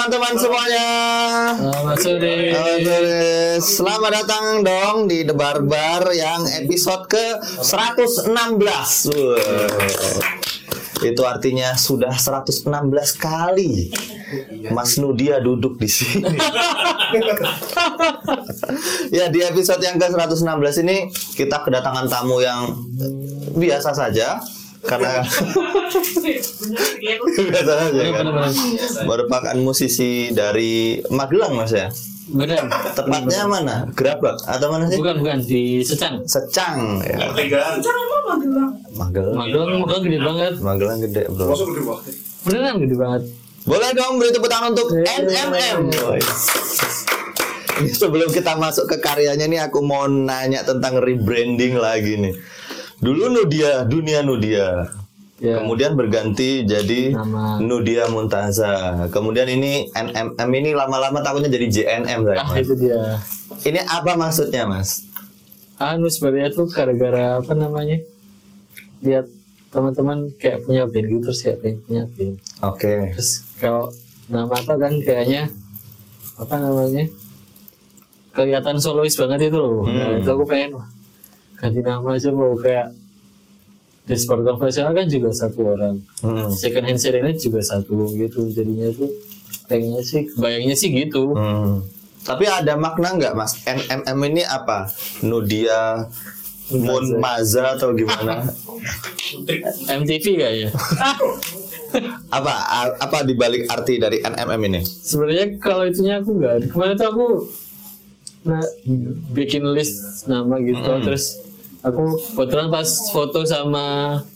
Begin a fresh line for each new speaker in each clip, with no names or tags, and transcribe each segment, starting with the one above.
Teman-teman semuanya.
Selamat sore.
Selamat sore. Selamat datang dong di The Barbar yang episode ke 116. Wah. Itu artinya sudah 116 kali Mas Nudia duduk di sini. ya di episode yang ke 116 ini kita kedatangan tamu yang biasa saja karena biasa saja kan. Merupakan musisi dari Magelang mas ya?
Benar.
tepatnya mana? Gerabak atau mana sih?
Bukan bukan di Secang.
Secang ya. Magelang?
Magelang. Magelang gede banget.
Magelang gede bro.
Beneran gede banget.
boleh dong beri tepuk tangan untuk. NMM sebelum kita masuk ke karyanya nih aku mau nanya tentang rebranding lagi nih dulu Nudia dunia Nudia
Ya.
Kemudian berganti jadi
Nama.
Nudia Muntaza. Kemudian ini NMM ini lama-lama takutnya jadi JNM saya.
Ah itu dia.
Ini apa maksudnya, Mas?
Anu sebenarnya tuh gara-gara apa namanya? Lihat teman-teman kayak punya band gitu terus pengen punya band.
Oke.
Terus kalau nama apa kan kayaknya apa namanya? Kelihatan solois banget itu loh. Nah,
Hmm.
itu aku pengen ganti nama aja mau kayak Discord Profesional kan juga satu orang.
Hmm.
second hand Serena juga satu gitu jadinya tuh pengennya sih bayangnya sih gitu
Hmm. Tapi ada makna nggak, Mas? NMM ini apa? Nudia Mun Maza atau gimana?
MTV kayaknya
apa apa dibalik arti dari NMM ini?
sebenarnya kalau itunya aku nggak kemarin tuh aku nah, bikin list nama gitu terus aku kebetulan pas foto sama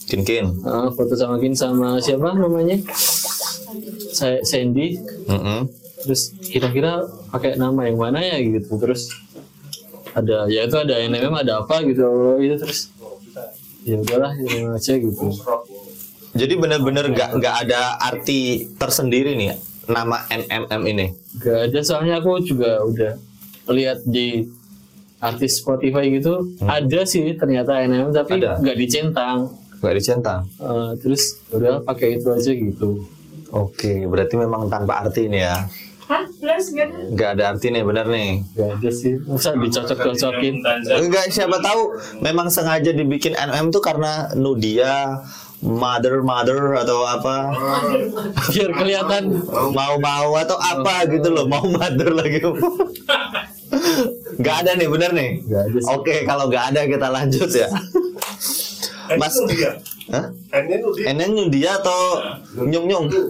Kin-kin.
eh, foto sama Kin sama siapa namanya saya Sandy
Mm-mm.
terus kira-kira pakai nama yang mana ya gitu terus ada ya itu ada NMM ada apa gitu itu terus ya udahlah ini aja gitu
Jadi benar-benar nggak nggak ada arti tersendiri nih nama NMM ini.
gak ada soalnya aku juga udah lihat di artis Spotify gitu ada sih ternyata NMM tapi nggak dicentang.
Nggak dicentang.
Eh, terus udah pakai itu aja gitu.
Oke, berarti memang tanpa arti ini ya.
Hah? Plus gak ada?
Nggak ada arti nih, bener nih.
gak ada sih. Masa dicocok-cocokin?
Enggak, siapa tahu memang sengaja dibikin NM tuh karena Nudia, mother mother atau apa?
Biar kelihatan.
Mau mau atau apa gitu loh mau mother lagi nggak ada nih bener nih
ada sih.
oke kalau nggak ada kita lanjut ya mas
dia.
Hah?
Itu dia.
Atau Nyung Nyung
ya?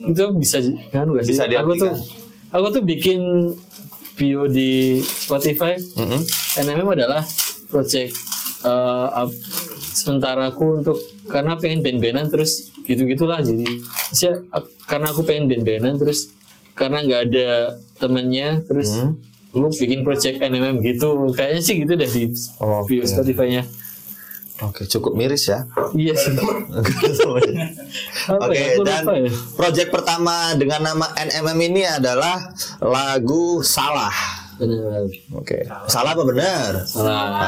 itu bisa kan gak sih
Bisa
aku tuh aku tuh bikin bio di Spotify
Mm-mm.
NMM adalah project eh, up- sementara aku untuk karena pengen band-bandan terus gitu-gitulah jadi saya karena aku pengen band-bandan terus karena nggak ada temennya terus
Hmm.
Lu bikin project NMM gitu kayaknya sih gitu deh di
Oh,
bio
iya.
Spotify-nya
Oke, cukup miris ya.
iya sih
Oke,
ya
dan
ya
project pertama dengan nama NMM ini adalah lagu Salah.
Benar.
Oke, salah apa benar?
salah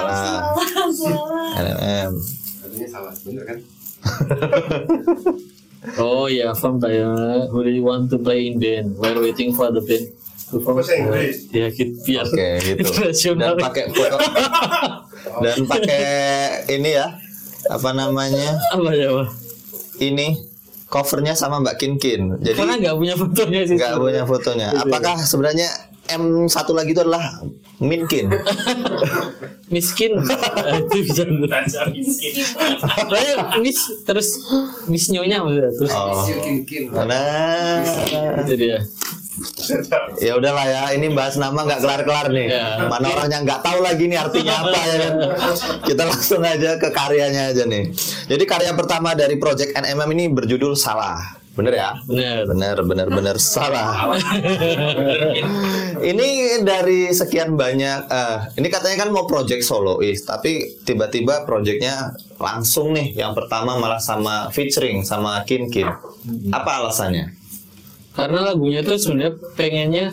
Salah. NMM.
Artinya salah, bener kan?
oh ya from ya who do you want to play in band while waiting for the band
Bahasa Inggris.
ya gitu biar
Oke, gitu. Dan pakai foto dan pakai ini ya. Apa namanya?
apa ya Pak?
Ini covernya sama Mbak Kin Kin. Jadi
karena nggak punya fotonya sih
nggak punya fotonya. Apakah sebenarnya M satu lagi itu adalah Minkin?
miskin itu bisa Soalnya mis terus mis nyonya maksudnya terus
Oh. Nah,
itu dia
ya udahlah ya. Ini bahas nama nggak kelar-kelar nih.
Ya.
Mana orangnya nggak tahu lagi nih artinya apa ya kan. Kita langsung aja ke karyanya aja nih. Jadi karya pertama dari Project NMM ini berjudul Salah. Bener ya?
benar
Bener, bener, bener salah. ini dari sekian banyak, eh, ini katanya kan mau project solois, tapi tiba-tiba projectnya langsung nih, yang pertama malah sama featuring sama Kin Kin. Apa alasannya?
Karena lagunya tuh sebenarnya pengennya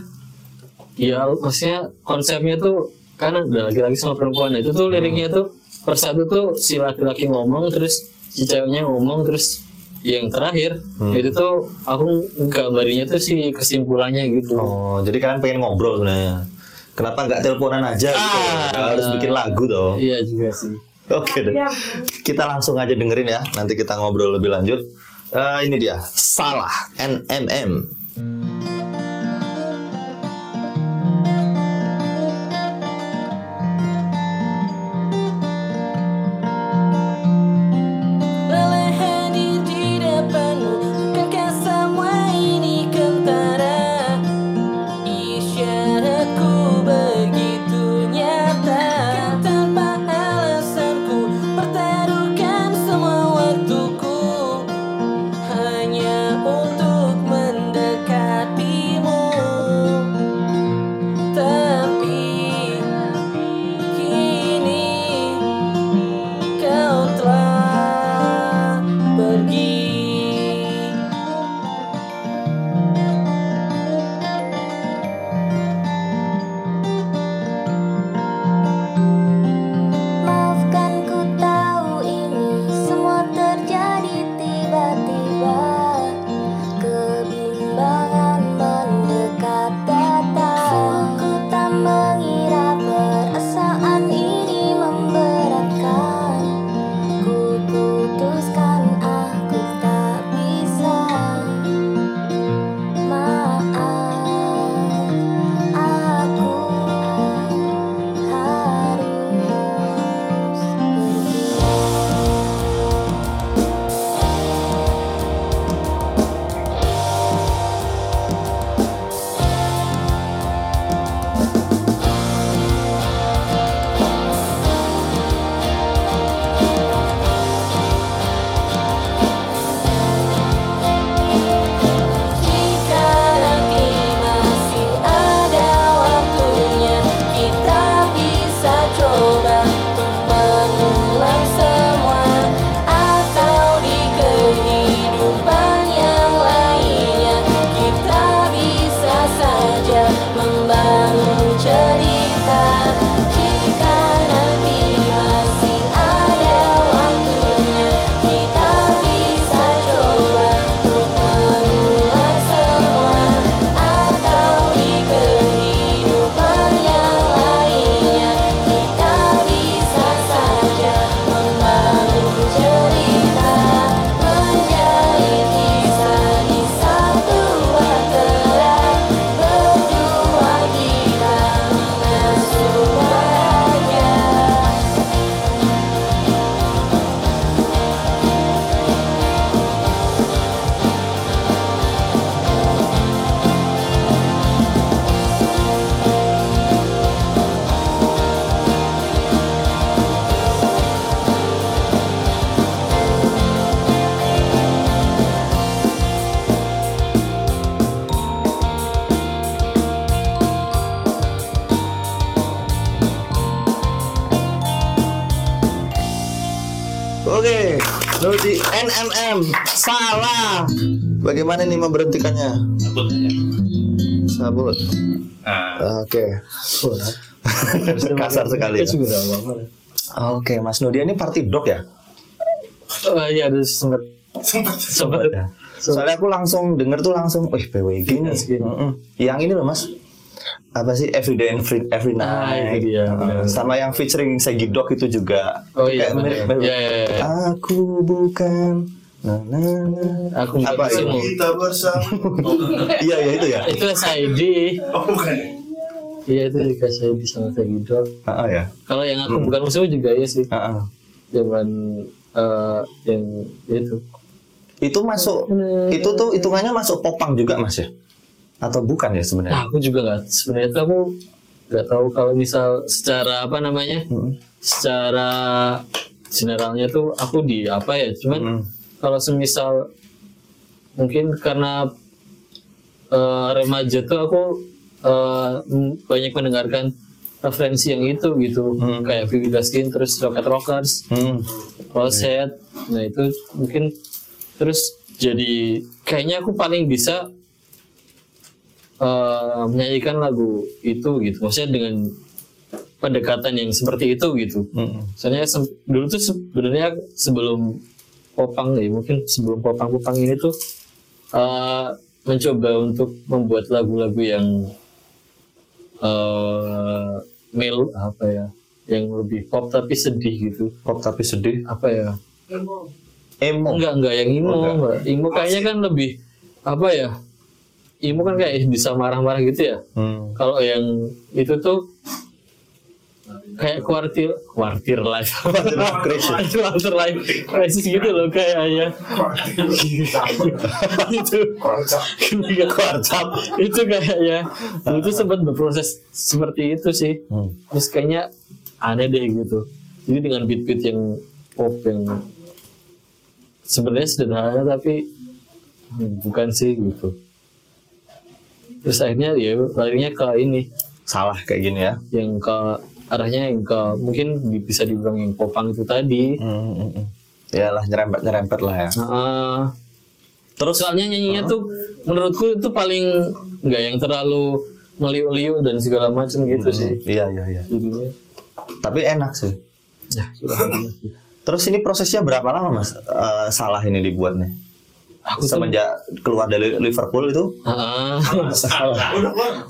ya maksudnya konsepnya tuh karena ada laki-laki sama perempuan itu tuh liriknya tuh persatu tuh si laki-laki ngomong terus si ceweknya ngomong terus yang terakhir itu tuh aku gambarinnya tuh sih kesimpulannya gitu
Oh, jadi kalian pengen ngobrol sebenarnya. Kenapa nggak teleponan aja? gitu?
Ah.
Nggak harus bikin lagu dong.
iya juga sih
Oke deh. Kita langsung aja dengerin ya. Nanti kita ngobrol lebih lanjut. Eh, ini dia. Salah. NMM. Bagaimana nih memberhentikannya? Sabut.
Nah,
Oke. Kasar sekali. ya. Oke, Mas Nudia ini party dog ya?
oh iya ada sempet
sempat
sempet
ya. Soalnya aku langsung denger tuh langsung, wih PWG nih. Mm-mm. Yang ini loh Mas, apa sih Everyday and Every, Every
Ah,
Night.
itu dia,
Heeh.
benar.
Sama yang featuring Segi Dog itu juga.
Oh iya,
Kayak mirip- mirip.
Iya, iya, iya.
Aku bukan. Na, na, na.
aku
Apa
bisa
ini?
mau
kita bersama
iya ya itu ya.
itu SID
oh bukan
iya itu dikasih di sama kayak gitu
Heeh ya.
kalau yang aku bukan musuh juga ya sih
Heeh.
zaman eh, yang itu
Itu masuk itu tuh hitungannya masuk popang juga Mas ya? Atau bukan ya
nah,
sebenarnya?
aku juga nggak sebenarnya tuh aku nggak tahu kalau misal secara apa namanya
Mm.
secara generalnya tuh aku di apa ya cuman
Mm.
Kalau semisal mungkin karena eh, remaja tuh aku m- banyak mendengarkan referensi yang itu gitu
Hmm.
kayak Vivi Gaskin terus Rocket Rockers
Hmm.
Rosette nah itu mungkin terus jadi kayaknya aku paling bisa eh, menyanyikan lagu itu gitu maksudnya dengan pendekatan yang seperti itu gitu
Hmm.
soalnya se- dulu tuh sebenarnya sebelum popang ya mungkin sebelum popang popang ini tuh eh, mencoba untuk membuat lagu-lagu yang eh mel apa ya yang lebih pop tapi sedih gitu
Pop tapi sedih.
apa ya
Emo.
enggak enggak yang
Oh, enggak.
imo kayaknya kan lebih apa ya imo kan kayak bisa marah-marah gitu ya
Hmm.
kalau yang itu tuh kayak kuartir kuartir life. Kuartir life crisis. Gitu loh kayaknya itu.
Kwarcap.
itu kayaknya itu sempat berproses seperti itu sih.
Hmm.
terus kayaknya aneh deh gitu. Jadi dengan beat-beat yang pop yang sebenarnya sederhana tapi bukan sih gitu. Terus akhirnya ya larinya ke ini.
Salah kayak gini ya.
yang ke arahnya yang ke mungkin bisa dibilang yang popang itu tadi
Hmm, hmm, hmm. Yalah nyerempet nyerempet lah ya.
Heeh.
Terus
soalnya nyanyinya tuh menurutku itu paling nggak yang terlalu meliu-liu dan segala macam gitu sih
iya iya iya.
jadinya
Tapi enak sih.
ya sudah
Terus ini prosesnya berapa lama mas? Eh, salah ini dibuatnya?
aku tuh
Semenjak keluar dari Liverpool itu
Ah.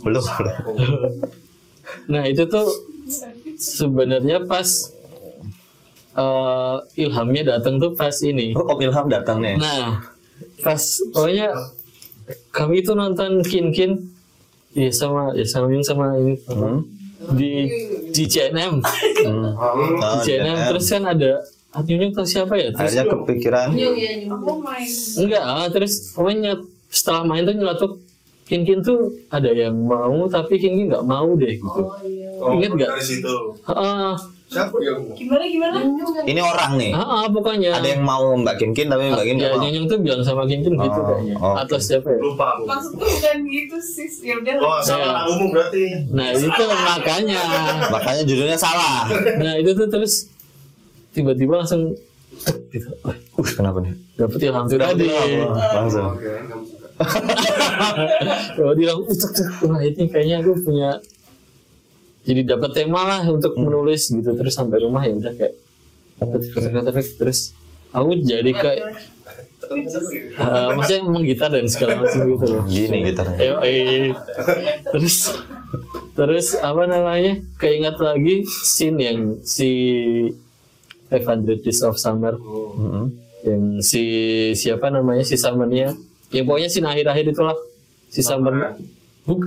belum.
nah itu tuh sebenarnya pas eh, ilhamnya datang tuh pas ini.
Oh, Om Ilham datang nih.
nah pas pokoknya kami tuh nonton kin kin ya sama ya sama Yung sama ini.
Hmm.
di di CNM
Hmm. Oh,
di CNM terus kan ada Nyung atau siapa ya? Terus
akhirnya kepikiran.
Enggak ah, terus pokoknya setelah main tuh nyeletuk kin kin tuh ada yang mau tapi kin kin nggak mau deh gitu
Oh,
Ingat nggak?
Dari situ.
Ah,
Siapa yang
Gimana gimana?
ini orang nih.
ah, ah, pokoknya
Ada yang mau Mbak Kinkin tapi Mbak Kin nggak
ya
mau.
Nyung tuh bilang sama kin kin gitu
Oh,
kayaknya
oke.
atau siapa ya
lupa aku.
Maksudku bukan gitu sih. Ya udah.
Oh, salah
Ya.
umum berarti.
nah itu makanya
Makanya judulnya salah.
nah itu tuh terus tiba-tiba langsung gitu.
Uh, kenapa nih?
dapet ilham tuh tadi
Langsung.
Kalau dia bilang "Ucek, cek, wah ini kayaknya aku punya jadi dapat tema lah untuk menulis gitu. Terus sampai rumah ya udah kayak dapet kata-kata terus aku jadi kayak eh, maksudnya menggitar dan segala macam gitu loh.
Gini gitarnya.
Ayo, eh. terus terus apa namanya? Keingat lagi scene yang si 500 Days of Summer.
Mm-mm.
yang si siapa namanya? Si Summernya ya pokoknya scene akhir-akhir itulah si Summer. Buk,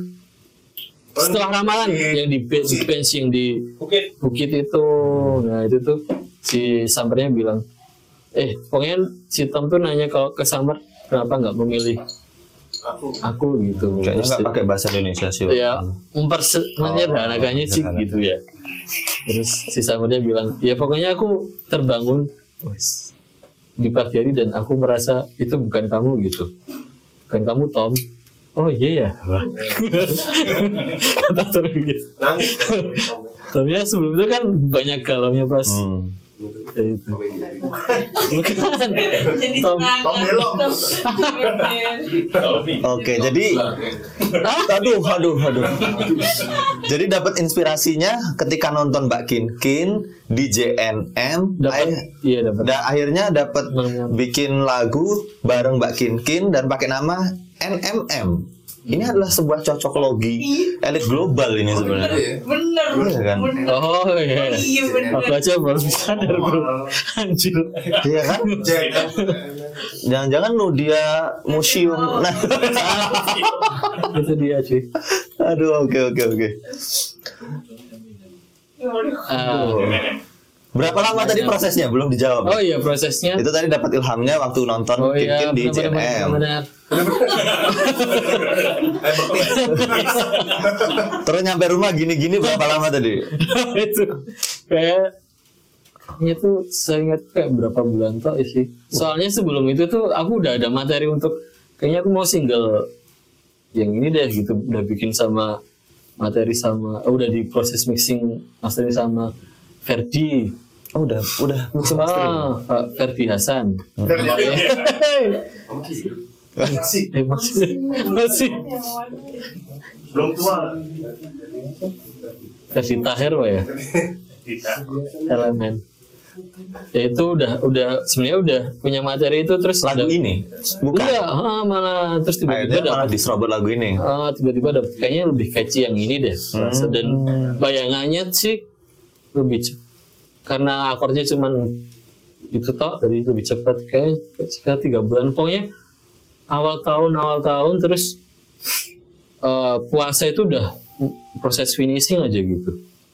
setelah ramalan yang di be- di bench yang di
Bukit.
bukit itu. Nah itu tuh si Summernya bilang eh pokoknya si Tom tuh nanya kalau ke Summer kenapa nggak memilih
Aku.
aku gitu.
Kayaknya nggak pakai bahasa Indonesia sih.
ya memperse menyederhanakannya sih gitu ya. Terus si Summernya bilang ya pokoknya aku terbangun. Wes, di pagi hari dan aku merasa itu bukan kamu gitu. Bukan kamu Tom. Oh iya ya? Kata Tom gitu. Tapi ya sebelum itu kan banyak galaunya pas
Hmm.
Itu bukan
Jadi
Tom
Tom belok.
Oke, jadi aduh, aduh, aduh. Jadi dapat inspirasinya ketika nonton Mbak Kin Kin di JNM.
iya dapat
da- akhirnya dapat bikin lagu bareng Mbak Kin Kin dan pakai nama NMM. Ini adalah sebuah cocoklogi elit global ini sebenarnya.
Bener.
Iya kan?
Bener.
oh iya
Iya bener.
aku aja baru sadar bro anjir
Iya kan? Jangan-jangan lu dia museum. Nah,
itu dia sih
aduh, oke, oke, oke.
Ah,
Berapa lama tadi prosesnya? Belum dijawab.
oh iya prosesnya
Itu tadi dapat ilhamnya waktu nonton
oh iya
di JNM. Terus nyampe rumah gini-gini berapa lama tadi?
itu kayak itu saya ingat kayak berapa bulan tuh sih soalnya sebelum itu tuh aku udah ada materi untuk kayaknya aku mau single yang ini deh gitu udah bikin sama materi sama oh, udah di proses mixing mastering sama Ferdi.
Oh, udah, udah musim
ah Pak Ferdi Hasan.
Masih.
eh, masih. Masih.
Belum tua.
Ferdi Tahir Pak ya? Elemen. Ya itu udah udah sebenarnya udah punya materi itu terus
Lagu
udah-
ini? Bukan.
Enggak, ah, malah terus tiba-tiba
Akhirnya malah diserobot lagu ini.
Ah, tiba-tiba ada kayaknya lebih catchy yang ini deh. Rasa. dan bayangannya sih lebih cep- karena akordnya cuman itu toh dari lebih cepat kayak sekitar tiga bulan pokoknya awal tahun awal tahun terus eh, puasa itu udah proses finishing aja gitu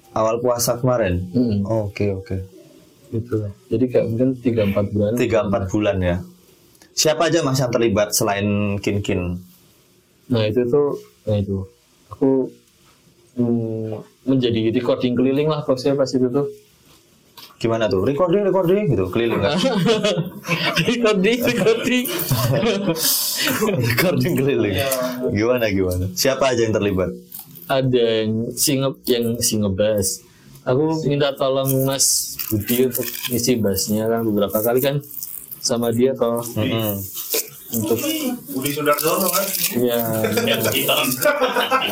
Awal puasa kemarin.
Mm,
Oke oke.
gitu jadi kayak mungkin tiga empat bulan
Tiga empat bulan ya. Siapa aja mas yang terlibat selain Kin Kin?
Nah itu tuh, nah itu aku hmm, menjadi recording keliling lah prosesnya pas itu tuh.
Gimana tuh? Recording recording gitu keliling kan?
recording, recording.
recording keliling. Gimana gimana? Siapa aja yang terlibat?
Ada yang singe yang singe bass. Aku minta tolong Mas Budi untuk ngisi bassnya kan beberapa kali kan sama dia toh
Mm-mm.
untuk
Budi Sudarsono kan?
ya si Budi untuk
Sudarsono.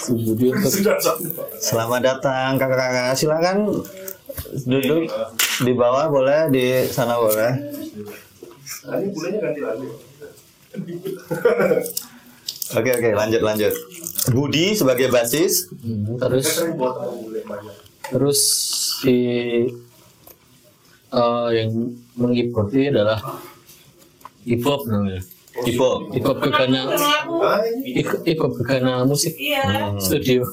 Selamat datang kakak-kakak. Silakan duduk di bawah boleh, di sana boleh.
Ini bulannya ganti lagu.
Oke oke lanjut lanjut. Budi sebagai basis.
Hmm, terus terus si eh, yang ini adalah hip hop namanya
Ipo.
ini
hip hop gegana musik
Iya,
studio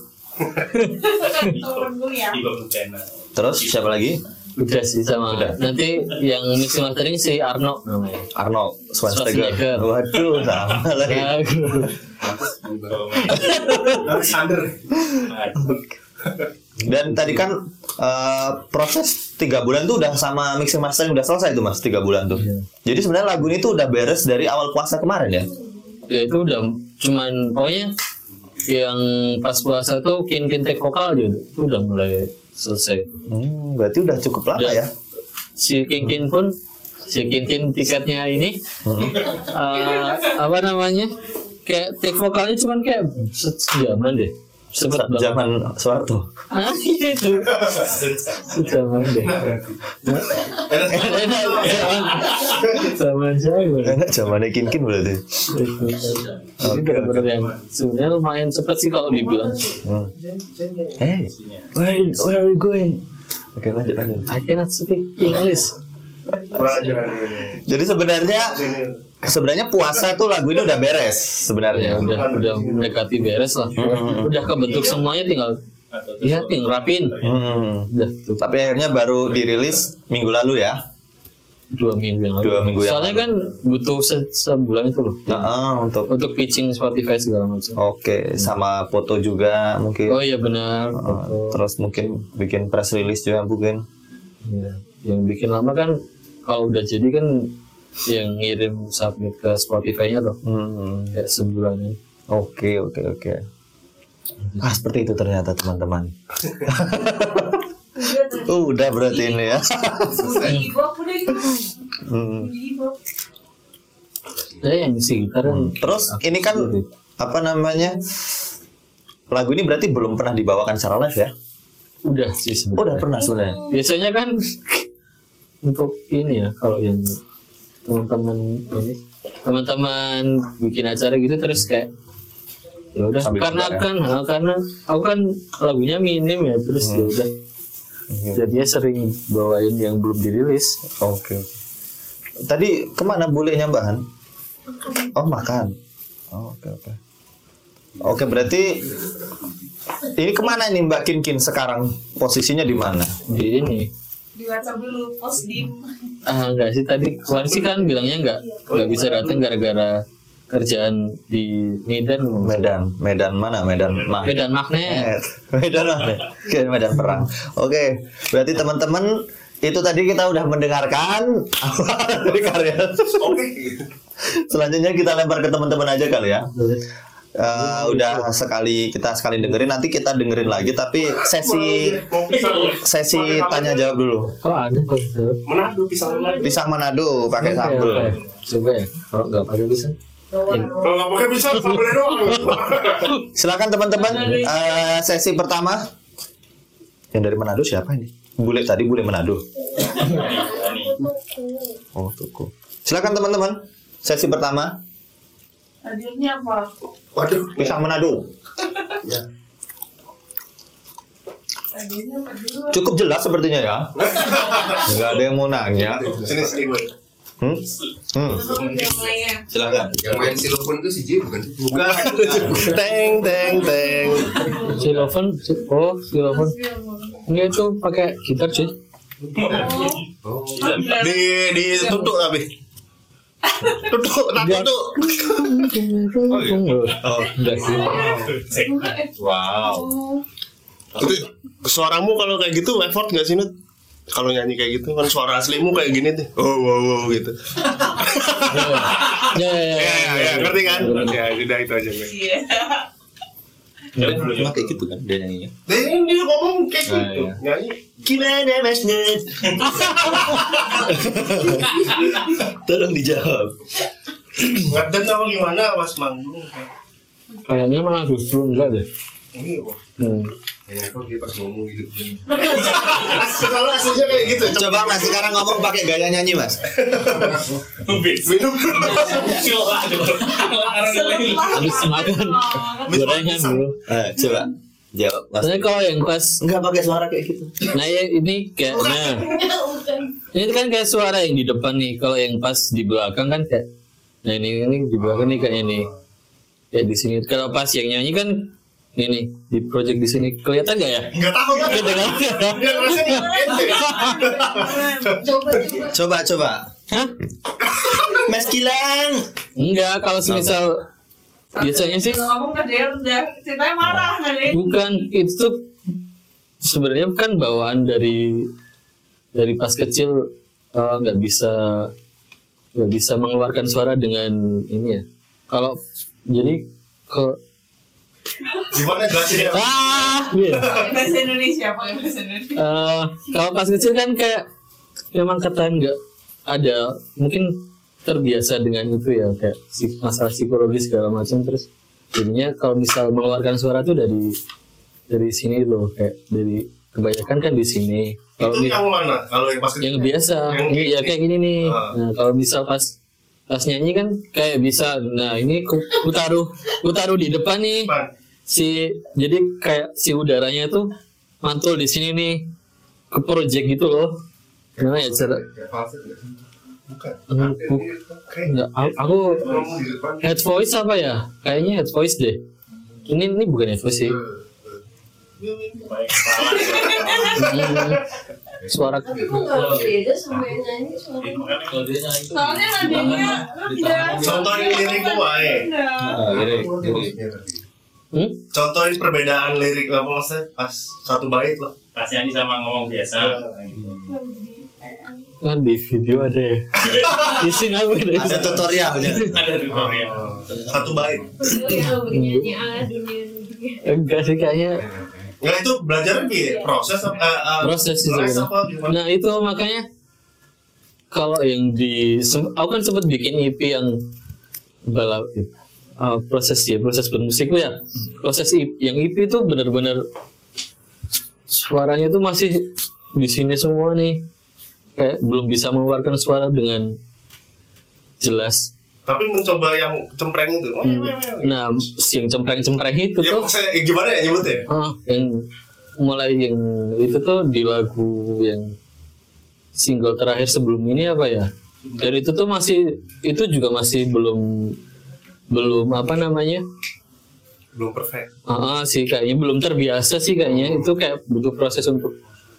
gue ya.
Terus siapa lagi?
udah sih sama
Udah.
nanti yang mixing mastering si Arno namanya
Arnold Schwarzenegger. Waduh sama lagi.
Alexander.
Dan tadi kan eh, proses tiga bulan tuh udah sama mixing mastering udah selesai tuh mas tiga bulan tuh.
Iya.
Jadi sebenarnya lagu ini tuh udah beres dari awal puasa kemarin ya.
ya itu udah cuman pokoknya yang pas puasa tuh kin kin take vokal aja itu udah mulai selesai
Hmm, berarti udah cukup lama
Udah.
ya.
si Kinkin pun si Kinkin tiketnya ini eh, apa namanya kayak take vokalnya cuman kayak se- sejaman deh banget
Zaman Soeharto.
ah iya itu sejaman deh enak zaman zaman saya
Enak zamannya Kin Kin berarti.
Ini benar-benar yang sebenarnya lumayan cepet sih kalau dibilang.
Hmm. Hey, where, where are you going? Oke lanjut lanjut.
I cannot speak English.
Jadi sebenarnya sebenarnya puasa tuh lagu ini udah beres
Ya
sebenarnya.
udah udah mendekati beres lah. Udah kebentuk semuanya tinggal ya tinggal rapin.
Hmm.
Udah tuh
Tapi akhirnya baru dirilis minggu lalu ya.
dua minggu yang lalu.
Dua minggu yang
Soalnya kan butuh se- sebulan itu loh.
Nah, ah, untuk
Untuk pitching Spotify segala macam.
oke sama foto juga mungkin.
Oh iya benar. Foto.
terus mungkin bikin press release juga mungkin.
Iya. Yang bikin lama kan kalau udah jadi kan yang ngirim submit ke Spotify-nya loh.
Hmm.
Kayak sebulan ini.
Oke oke oke. Ah seperti itu ternyata teman-teman. Udah berarti ini ya. Hmm.
Saya yang isi gitar kan
Terus ini kan apa namanya? Lagu ini berarti belum pernah dibawakan secara live ya?
udah sih
Oh, udah
sebenarnya.
pernah sebenarnya.
Biasanya kan untuk ini ya kalau yang teman-teman ini teman-teman bikin acara gitu terus kayak ya udah karena
ya?
kan ah, karena aku kan lagunya minim ya terus ya udah
Iya.
jadinya sering bawain yang belum dirilis
Oke. oke. Tadi ke mana bolehnya Mbak Han? Oh makan. Oh, Oke oke. Oke berarti ini ke mana nih Mbak Kin Kin sekarang posisinya di mana?
di ini
Di WhatsApp dulu, post di
ah enggak sih tadi kemarin sih kan bilangnya enggak enggak bisa datang gara-gara kerjaan di Medan
Medan, Medan mana? Medan mah.
Medan magnet
Medan mana? Oke, Medan perang. Oke, berarti teman-teman itu tadi kita udah mendengarkan dari karya.
Oke.
Selanjutnya kita lempar ke teman-teman aja kali ya. Eh, udah sekali kita sekali dengerin nanti kita dengerin lagi tapi sesi sesi tanya jawab dulu.
ada kok
Manado pisang.
Pisang Manado pakai
oke. Coba ya, kalau nggak pakai bisa.
Kalau nggak pakai pisang doang.
Silakan teman-teman eh, sesi pertama. Yang dari Manado siapa ini? Bule tadi bule Manado. Oh, tuku. Silakan teman-teman. Sesi pertama
Hadirnya apa?
Waduh.
pisang Manado.
Hadirnya apa dulu?
Cukup jelas sepertinya ya. Enggak ada yang mau nanya.
Sini sini gue.
Hmm? Hmm.
Ya.
Silakan.
Yang main silofon itu si J bukan sih?
Bukan. teng teng teng.
Xylophone, oh xylophone. Enggak itu pakai gitar cuy.
Oh,
Di di tutup tapi. Tutup, tak tutup.
Oh, enggak sih.
Wow.
Itu suaramu kalau kayak gitu effort gak sih Nut? Kalau nyanyi kayak gitu kan suara aslimu kayak gini tuh. Oh wow wow gitu.
Ya, ya,
Ya
ya.
ya ya ngerti kan? Ya udah itu aja gue.
Iya.
Emang kayak gitu kan dia nyanyinya.
Dan dia ngomong kayak
Ah,
gitu.
iya.
Nyanyi. Gimana Mas Nut?
Tolong dijawab.
Ngerti apa gimana Mas Manggung?
Kayaknya malah justru enggak deh.
Ini kok.
Hmm.
Kayaknya kok dia pas ngomong gitu.
Kalau aslinya kayak gitu.
Coba Mas sekarang ngomong pakai gaya nyanyi Mas.
Minum.
Habis makan gorengan.
Eh, coba jawab Mas.
Soalnya kalau yang pas
Enggak pakai suara kayak gitu.
Nah ya ini kayak nah ini kan kayak suara yang di depan nih. Kalau yang pas di belakang kan kayak nah ini ini di belakang nih kayak ini kayak di sini. Kalau pas yang nyanyi kan ini di project di sini kelihatan gak ya?
Enggak tahu kan?
Coba coba.
Hah?
Mas Gilang.
Enggak. Kalau semisal biasanya sih
Ngomong ke dia udah ceritanya marah kali.
bukan itu tuh sebenarnya kan bawaan dari dari pas kecil eh, nggak bisa nggak bisa mengeluarkan suara dengan ini ya kalau jadi ke
Gimana jelasin ya?
ah iya.
Bahasa Indonesia, pakai bahasa Indonesia.
Eh, kalau pas kecil kan kayak memang kata nggak ada mungkin terbiasa dengan itu ya kayak masalah psikologis segala macam terus jadinya kalau misal mengeluarkan suara tuh dari dari sini loh kayak dari kebanyakan kan di sini kalau
Itu yang mana? Kalau yang pas
yang biasa
Yang
Ini ya kayak gini nih
Ah.
nah kalau misal pas pas nyanyi kan kayak bisa nah ini ku, ku taruh ku taruh di depan nih
Depan.
Si jadi kayak si udaranya tuh mantul di sini nih ke project gitu loh. Gimana ya cara?
Bukan.
Hmm, Enggak, aku, aku head voice apa ya? Kayaknya head voice deh. Ini ini bukan head voice sih. Hmm, suara
Tapi kok nggak beda sama yang nyanyi? Suaranya?
Soalnya rendah.
Contohin lirikmu wae.
Hmm?
Contohin perbedaan lirik apa maksudnya pas satu bait loh.
pas nyanyi sama ngomong biasa
kan di video ada ya di sini ada
Ada tutorialnya.
ada tutorial
Satu bait.
Iya, bernyanyi ala dunia dunia.
enggak sih kayaknya
Nggak itu belajar gitu proses apa? eh, eh,
proses sih sebenarnya. Nah itu makanya kalau yang di aku kan sempat bikin EP yang balap uh, proses ya proses bermusik ya proses EP, yang EP itu benar-benar suaranya tuh masih di sini semua nih kayak belum bisa mengeluarkan suara dengan jelas.
Tapi mencoba yang cempreng itu. Iya.
Nah yang cempreng-cempreng itu
Ya
tuh
maksudnya eh, gimana ya nyebutnya?
Ah, yang mulai yang itu tuh di lagu yang single terakhir sebelum ini apa ya? Dan itu tuh masih itu juga masih belum belum apa namanya?
Belum perfect.
Ah, ah, sih kayaknya belum terbiasa sih kayaknya itu kayak butuh proses untuk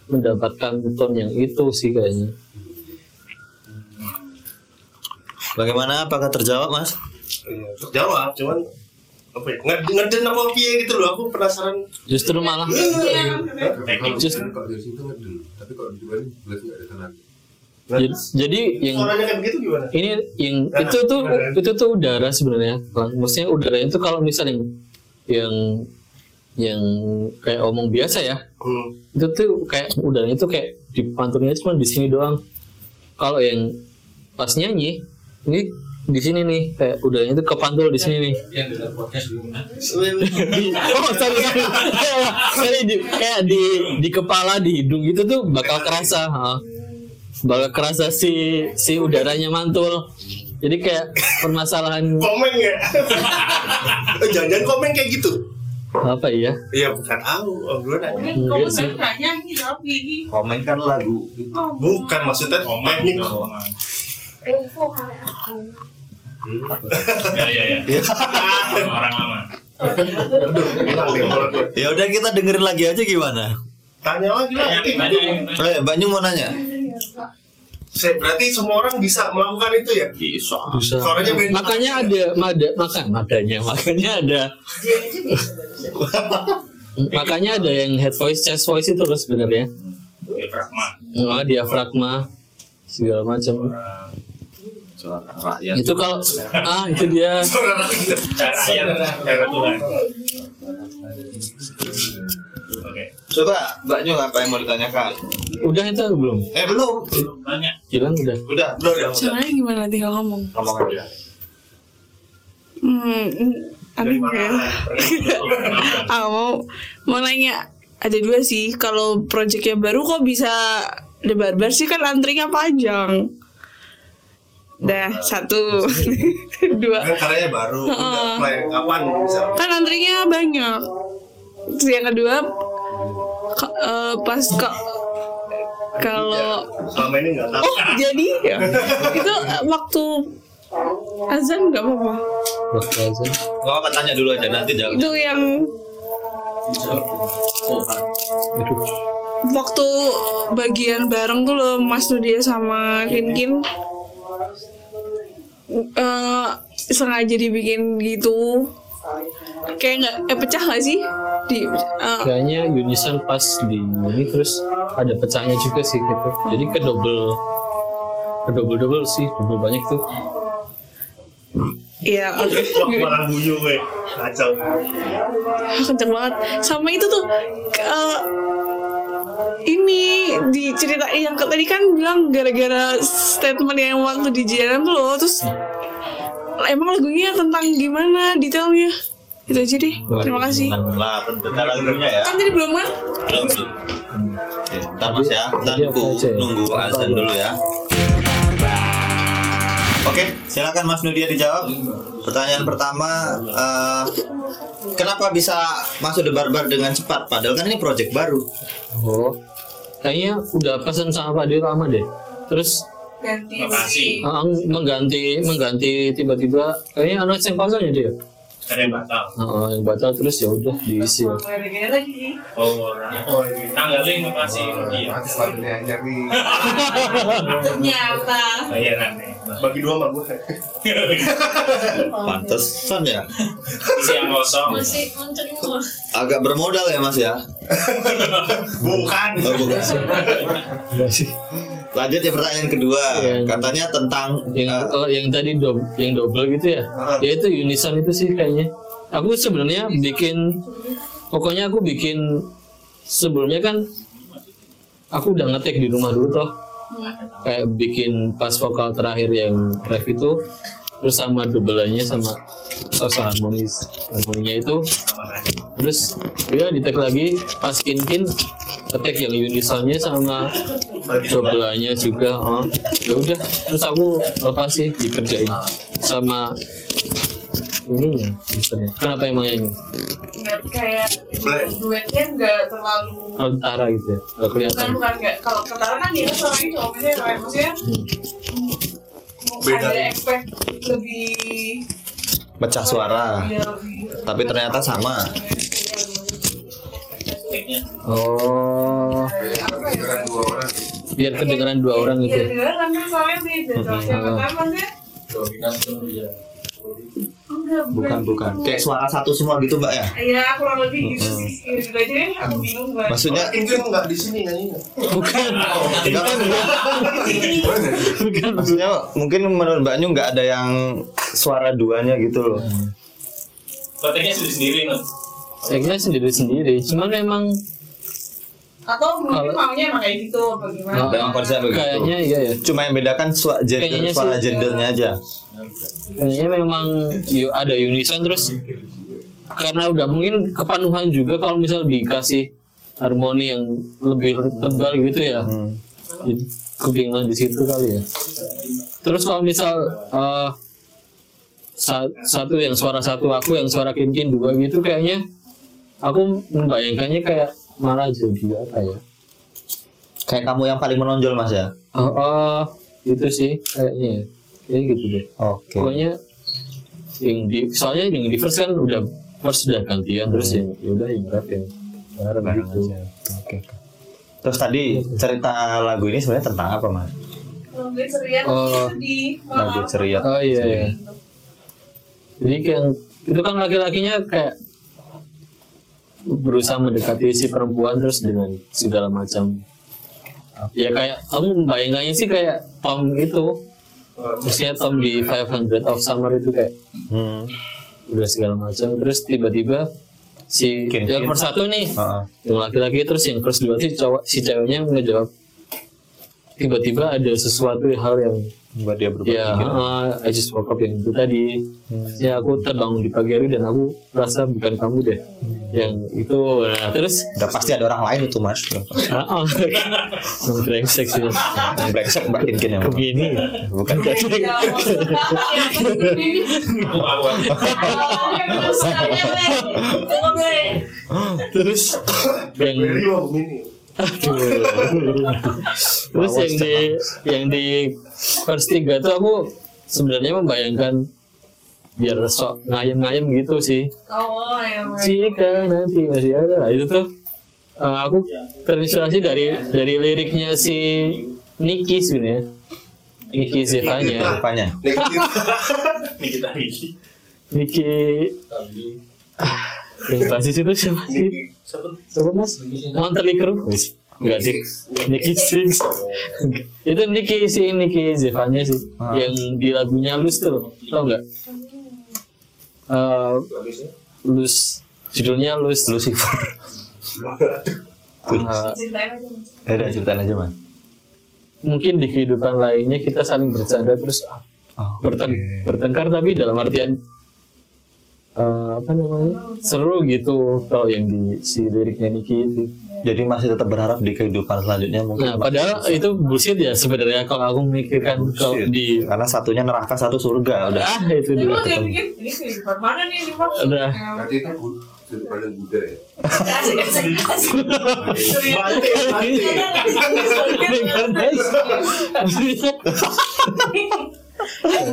mendapatkan tone yang itu sih kayaknya.
Bagaimana? Apakah terjawab, Mas?
Iya, terjawab cuman apa ya? Nged ngeden apa piye gitu loh. Aku penasaran.
Justru malah
teknik
just,
Kan kalau dari situ ngedel, tapi kalau di luar belas nggak ada tenaga.
Nah,
jadi, jadi yang
suaranya gimana?
ini yang itu tuh itu tuh udara sebenarnya. Maksudnya udara itu kalau misalnya yang yang kayak omong biasa ya
Hmm.
itu tuh kayak udaranya tuh kayak di pantunnya cuma di sini doang. Kalau yang pas nyanyi ini di sini nih kayak udahnya itu kepantul di sini nih.
Yang dalam podcast
oh sorry sorry. Sorry di, kayak di di kepala di hidung gitu tuh bakal kerasa ha. Bakal kerasa si si udaranya mantul jadi kayak permasalahan
Komen ya? Eh, Jangan-jangan komen kayak gitu?
apa ya
Iya bukan tahu, oh, gue nanya.
Enggak sih.
Komen kan lagu.
Bukan maksudnya
Komen dong.
Info kali aku.
Ya ya ya. Orang lama.
Ya udah kita dengerin lagi aja gimana.
Tanya lagi lah.
Banyak banyak.
Eh, Banyu mau nanya?
Berarti semua orang bisa melakukan itu ya?
Bisa.
bisa
Suaranya beda.
makanya ada ada makan makanya makanya ada makanya ada yang head voice chest voice itu loh sebenarnya
Diafragma.
oh, diafragma segala macam
Suara rakyat.
itu kalau ah itu dia
Suara rakyat.
Coba Mbak Nyu apa yang mau ditanyakan?
udah itu belum
Eh belum.
Tanya.
hilang udah
Udah, udah, udah.
Caranya gimana tinggal ngomong?
Ngomong aja.
Hmm, aneh ya. ah, mau mau nanya ada dua sih. Kalau proyeknya baru kok bisa The Barbar sih kan antrinya panjang. Dah satu, dua.
Kan karyanya baru. Udah play kapan bisa?
Kan antrinya banyak. Terus yang kedua, ka- eh, pas kok kalau
Selama ini nggak tahu.
oh jadi? Ya. Itu eh, waktu azan nggak apa-apa.
waktu azan.
Gak apa tanya dulu aja nanti jawab.
Itu yang waktu bagian bareng tuh loh Mas Nudia sama Kinkin eh sengaja dibikin gitu kayak nggak eh pecah nggak sih di eh,
kayaknya Unison pas di ini terus ada pecahnya juga sih gitu jadi ke double ke double double sih double banyak tuh
Iya, oke.
Wah, malah gue. Kacau.
kenceng banget sama itu tuh eh, ini di cerita yang tadi kan bilang gara-gara statement yang waktu di jalan tuh loh terus emang lagunya tentang gimana detailnya itu aja deh terima kasih
Lah, tentu lagunya ya.
kan tadi belum kan
Belum, belum. Oke, Ntar mas ya, kita
Tadi apa
nunggu, azan dulu ya. Oke, silakan Mas Nudia dijawab. Pertanyaan pertama, eh, kenapa bisa masuk The Barbar dengan cepat? Padahal kan ini project baru.
oh kayaknya udah pesan sama Pak Dio lama deh terus
ganti
Makasih.
ah, mengganti mengganti tiba-tiba kayaknya anak yang pasangnya dia
Ada yang batal.
Ah, yang batal terus ya udah diisi ya.
Oh, orang. Oh, tanggalnya makasih. Iya.
Mati sepatunya anyar nih.
Ternyata.
Bayaran nih.
Bagi dua sama gue.
Pantesan ya.
Isi yang kosong.
Masih mencenguk.
Agak bermodal ya Mas ya.
Bukan.
Oh, bukan. Lanjut ya pertanyaan kedua.
Yang-
Katanya tentang
yang
eh,
kalau yang tadi do, yang double gitu ya? Ya itu Unison itu sih kayaknya. Aku sebenarnya bikin pokoknya aku bikin sebelumnya kan aku udah ngetek di rumah dulu toh. Kayak bikin pas vokal terakhir yang ref itu terus sama doubleannya sama sosok harmonis. Harmoninya itu terus ya di tag lagi pas kin kin ketek yang unisonnya sama doubleannya juga. Oh. ya udah terus aku lepas sih dikerjain sama ini ya misalnya kenapa emang ini?
Nggak kayak duetnya nggak terlalu
antara gitu ya nggak
bukan
kelihatan.
Bukan nggak. Kalau ketara kan dia selama ini cowoknya kayak maksudnya
Beda.
ada expect lebih
pecah suara.
ya, lebih
Tapi ternyata sama.
oh
Kedengeran dua orang.
biar kedengeran dua orang gitu
Iya,
ya.
kan soalnya beda. Pertama kan enggak
Bukan bukan. Kayak suara satu semua gitu Mbak ya.
Iya, kurang lebih gitu sih. Gitu aja deh, aku bingung banget.
Maksudnya
Itu nggak di sini nyanyinya.
bukan
Enggak kan bukan maksudnya mungkin menurut Mbak Nyu nggak ada yang suara duanya gitu loh.
Konteknya sendiri sendiri no.
saya kira sendiri sendiri cuman memang
Atau mungkin
Kalau-
maunya emang kayak gitu apa gimana?
Dengan konsep begitu.
Kayaknya iya ya.
Cuma yang bedakan suara gender,
Kayaknya
suara
sih.
gendernya aja.
Kayaknya memang ada unison terus karena udah mungkin kepenuhan juga kalau misal dikasih harmoni yang lebih tebal gitu ya. Jadi Kebingungan di situ kali ya. Terus kalau misal sa- satu yang suara satu aku yang suara kinkin dua gitu kayaknya aku membayangkannya kayak malah jadi apa ya?
Kayak kamu yang paling menonjol mas ya.
Oh, oh, itu sih kayaknya ya. Kayak gitu deh.
Oke.
Pokoknya yang di soalnya yang di first kan udah first udah gantian terus yang ya udah yang rap yang bareng gitu.
Oke. Terus tadi cerita lagu ini sebenarnya tentang apa mas?
Kalau gue ceria
Oh.
di
Lagu ceria.
Oh iya iya. Jadi kayak itu kan laki-lakinya kayak berusaha mendekati si perempuan terus dengan segala macam ya kayak kamu membayangkannya sih kayak Tom itu Maksudnya Tom di 500 of Summer itu kayak
Hmm.
udah segala macam terus tiba-tiba si
Kin-
yang
kin.
first satu nih
Heeh.
yang laki-laki terus yang first dua si cowok si ceweknya ngejawab tiba-tiba ada sesuatu hal yang
Buat dia berubah.
ya
pikiran.
uh, I just woke up yang itu tadi ya aku terbangun di pagi hari dan aku rasa bukan kamu deh yang itu nah terus
Udah pasti ada orang lain itu mas.
ah oh, yang brengsek sih
Yang brengsek mbak Kinkin yang
begini
bukan.
Ya, maksudnya, ini Coba gue.
terus yang. Terus yang di yang di first tiga tuh aku sebenarnya membayangkan biar sok ngayem-ngayem gitu sih.
Oh, ya.
jika nanti masih ada. Itu tuh eh, aku terinspirasi dari dari liriknya si Niki sebenarnya. Niki Zevanya.
Apanya?
Ricci.
Niki ah, yang basis itu siapa sih? Siapa mas? Monthly Crew Enggak sih. Niki Six. Itu Niki si Niki Zevanya sih yang di lagunya Lus tuh tau nggak? Eh, Lus judulnya Lus
Lucifer.
Eh,
aja.
Ya udah ceritain aja man.
mungkin di kehidupan lainnya kita saling bercanda terus ah,
Oh,
berten- bertengkar tapi dalam artian eh, apa namanya seru gitu kalau yang di si liriknya Niki itu.
Jadi masih tetap berharap di kehidupan selanjutnya mungkin.
Nah padahal itu bullshit ya sebenarnya kalau aku memikirkan kalau
Shit.
di
karena satunya neraka satu surga udah.
ah itu dia
ini kehidupan mana nih?
Udah.
Berarti itu pandang Buddha ya.
Asik, asik, asik.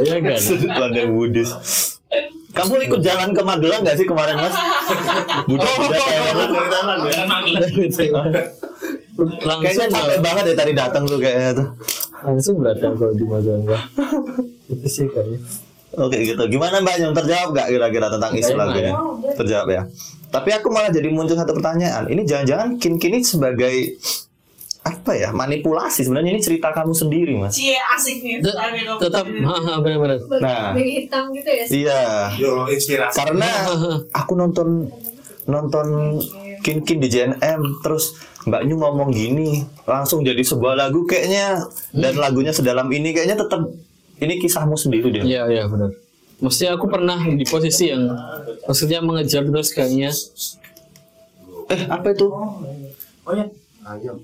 ya kan
Sudut pandang Buddhis. Kamu ikut jalan ke Magelang nggak sih kemarin mas?
Ya.
langsung
Kayaknya capek banget ya tadi datang tuh kayaknya tuh.
langsung datang kalau di Magelang itu sih kayaknya
Oke gitu. Gimana Mbak Nyom terjawab nggak kira-kira tentang isi
Terjawab.
lagunya? Terjawab ya. Tapi aku malah jadi muncul satu pertanyaan. Ini jangan-jangan Kin Kin ini sebagai apa ya manipulasi sebenarnya ini cerita kamu sendiri mas.
Cie asik nih.
Tetap benar-benar
Nah.
Hitam gitu ya
Iya.
Yo inspirasi.
Karena aku nonton nonton Kin Kin di JNM terus Mbak Nyu ngomong gini langsung jadi sebuah lagu kayaknya dan lagunya sedalam ini kayaknya tetap ini kisahmu sendiri deh.
Iya iya benar. Maksudnya aku pernah di posisi yang maksudnya mengejar terus kayaknya
Eh apa itu?
Ayam.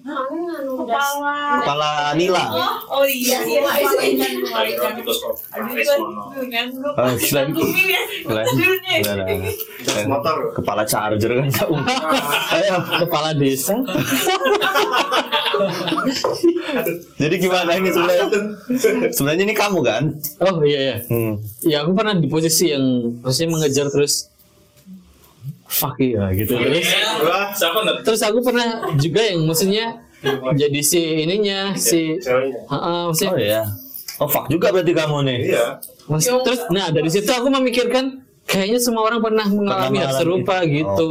Kepala.
Kepala Nila.
Oh iya, iya. Kepala kan, kan,
Oh,
ya.
Nah, nah, nah. Selain
Motor.
Kepala charger kan
kepala desa.
Jadi gimana ini sebenarnya? Sebenarnya ini kamu kan?
Oh iya iya.
Hmm.
Ya aku pernah di posisi yang maksudnya mengejar terus fuck iya gitu terus.
Wah, siapa nggak?
Terus aku pernah juga yang maksudnya jadi si ininya si
Ceweknya.
Heeh, maksudnya
Oh iya. Oh fuck juga berarti kamu nih.
Iya.
Mas, terus nah dari situ aku memikirkan kayaknya semua orang pernah mengalami hal serupa gitu.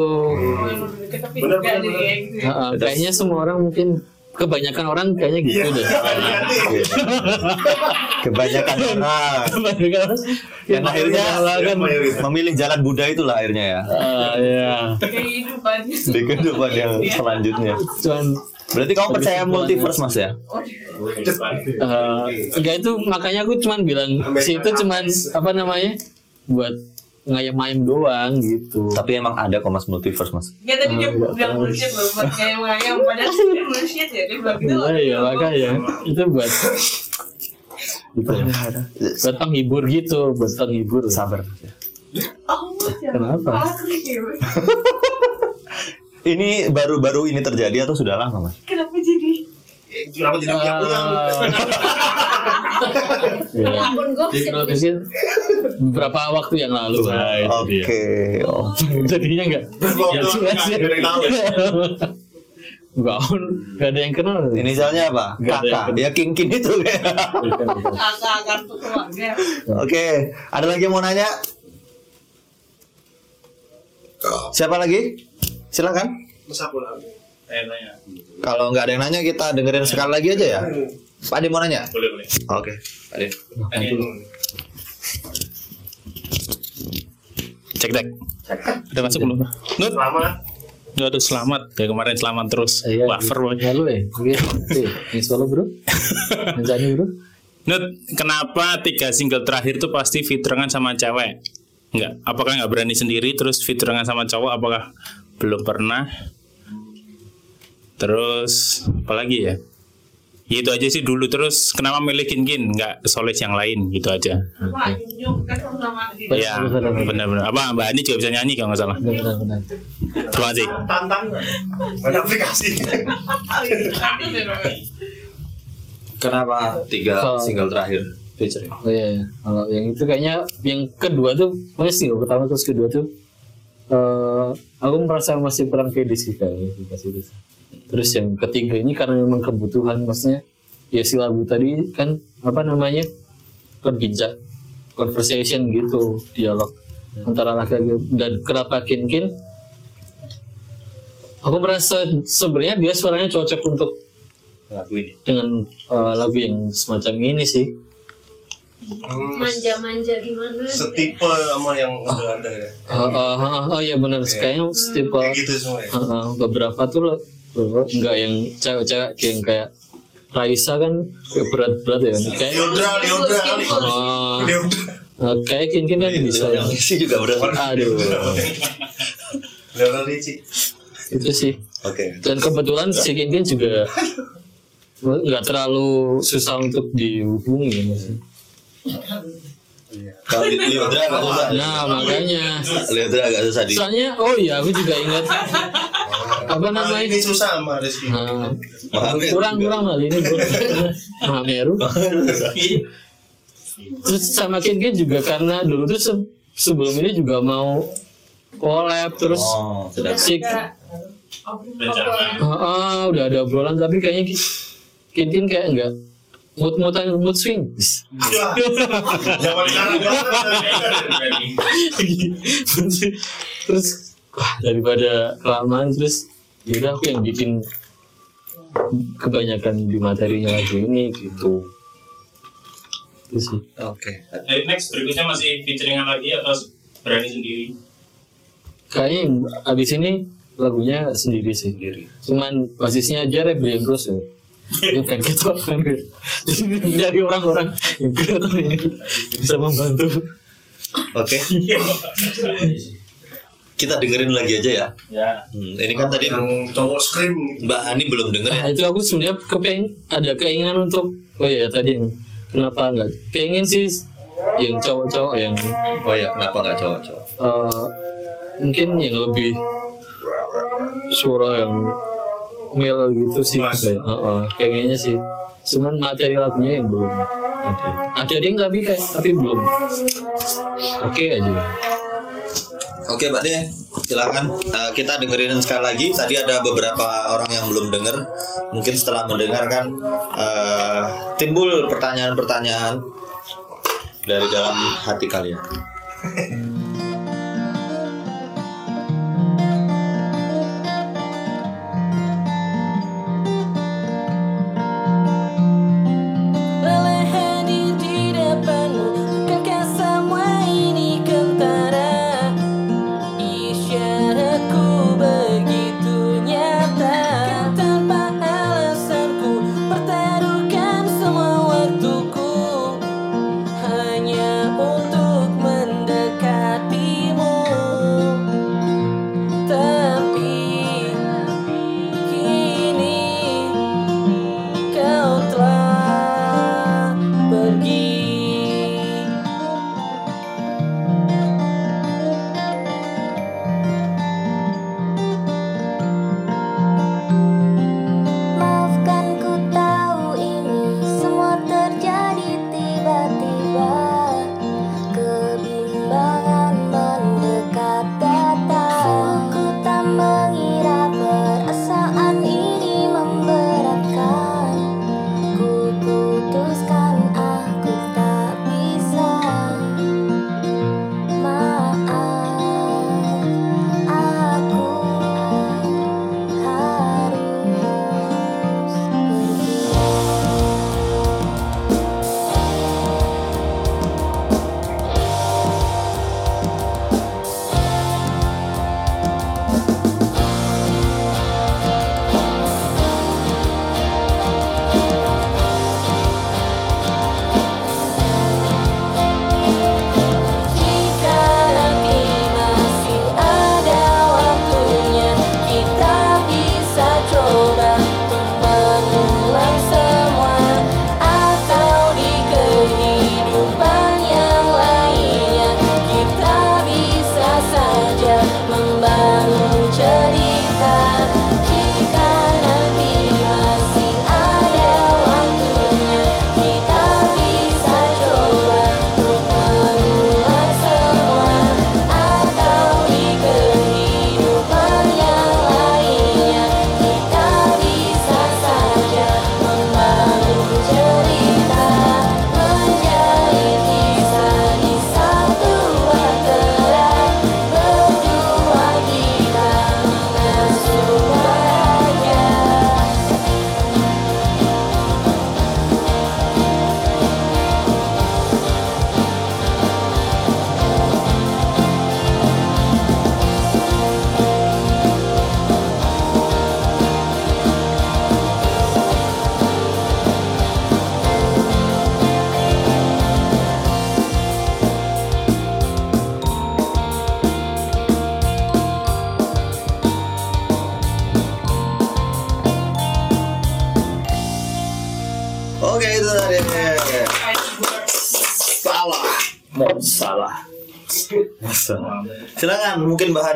Kayak gitu ya.
Heeh, kayaknya semua orang mungkin kebanyakan orang kayaknya gitu deh.
Kebanyakan orang.
Kebanyakan orang.
Yang akhirnya
kan
memilih jalan Buddha itulah akhirnya ya.
Ah, ya.
kehidupan
di kehidupan yang selanjutnya.
Cuman
Berarti kamu percaya multiverse mas ya?
eh, enggak itu makanya aku cuman bilang si itu cuman apa namanya buat ngayem-ngayem doang gitu.
Tapi emang ada kok mas multiverse mas.
Nggak tadi dia bilang bullshit loh buat kayak ngayam padahal dia bullshit ya dia bilang gitu
Iya, iya makanya itu buat gitu ya. buat penghibur gitu, buat penghibur.
Sabar.
Oh,
Kenapa?
Ini baru-baru ini terjadi atau sudah lama mas?
Kenapa
Kenapa jadi punya-punya?
Ya.
Akun gosip.
Mungkin beberapa waktu yang lalu.
Oke. Oh.
Jadinya enggak. Ya ya.
Ya?
Enggak, enggak ada yang kenal.
Inisialnya apa? Kakak. Ya king king itu.
kakak kartu keluarga?
Oke. Ada lagi yang mau nanya? Siapa lagi? Silakan.
Masa pulang?
Kalau nggak ada yang nanya kita dengerin sekali lagi aja ya. Pak Ade mau nanya?
Boleh, boleh.
Oke. Pak.
Tanya dulu.
Cek dek. Udah masuk belum? Nut.
Selamat.
Aduh selamat. Dari kemarin selamat terus.
Iya.
Wafer boy.
Halo ya. Oke. Oke. Ini solo bro. Nyanyi bro.
Nut, kenapa tiga single terakhir tuh pasti featurengan sama cewek? Enggak. Apakah nggak berani sendiri terus featurengan sama cowok? Apakah belum pernah? Terus apa lagi ya? Ya itu aja sih dulu terus kenapa milih Kin Kin nggak solis yang lain gitu aja.
Benar,
Ya
benar, benar.
benar-benar. Apa Mbak Ani juga bisa nyanyi kalau nggak salah.
Benar benar.
Terima kasih.
Tantangan. Mana aplikasi?
Kenapa tiga single terakhir featuring?
Oh iya, iya. kalau yang itu kayaknya yang kedua tuh, pokoknya single pertama terus kedua tuh, eh aku merasa masih kurang pede sih pas itu. Terus yang ketiga ini karena memang kebutuhan, maksudnya ya si lagu tadi kan apa namanya berbincang, conversation gitu, dialog antara laki-laki dan kenapa kin kin. Aku merasa sebenarnya dia suaranya cocok untuk
Lagu ini.
dengan eh, lagu yang semacam ini sih.
Manja-manja gimana?
Setipe sama yang udah ada ya.
Oh, oh, oh, oh iya benar kayaknya tipe
Kayak gitu semua ya.
uh, uh, beberapa tuh lo enggak yang cewek-cewek yang kayak Raisa kan kayak berat-berat ya kayak
Liodra kali.
oh,
Liodra.
uh, kayak Kin Kin kan bisa
Yang isi juga berat.
aduh
Liodra Ricci.
itu sih
Oke.
dan kebetulan si Kin Kin juga nggak terlalu susah untuk dihubungi ya, maksudnya.
Kalau di Liodra agak susah.
nah makanya
Liodra agak susah di.
soalnya oh iya aku juga ingat apa
Kali
namanya
ini susah sama Rizky.
Nah,
Mahameru.
kurang kurang lah ini bro Mahameru terus sama Kin Kin juga karena dulu tuh se- sebelum ini juga mau collab terus
Oh, sudah.
si
Rencana.
Ah, ah, udah ada obrolan tapi kayaknya Kin Kin kayak enggak mood moodan mood swing
Ya. Zaman sekarang
terus wah, daripada kelamaan terus yaudah aku yang bikin kebanyakan di materinya lagu ini gitu itu sih
Oke.
Eh, next berikutnya masih featuringan lagi atau berani sendiri?
kayaknya abis ini lagunya sendiri sih cuman basisnya aja Rebellion Bros ya itu kan gitu kan dari orang-orang yang kelihatan ini bisa membantu
Oke. Kita dengerin lagi aja ya.
Ya.
Hmm, ini kan tadi
yang cowok scream.
Mbak Ani belum denger ya.
Nah, itu aku sebenarnya kepengen ada keinginan untuk oh ya tadi yang kenapa enggak pengen sih yang cowok-cowok yang
Oh ya, kenapa nggak cowok-cowok?
eh, mungkin yang lebih suara yang male gitu sih
Mas.
kayak eh, eh, kayaknya sih cuman materi lagunya yang belum ada ada yang tapi kayak tapi belum oke aja
Oke, Mbak De, silakan Eh, kita dengerin sekali lagi. Tadi ada beberapa orang yang belum denger. Mungkin setelah mendengarkan eh, timbul pertanyaan-pertanyaan dari dalam hati kalian.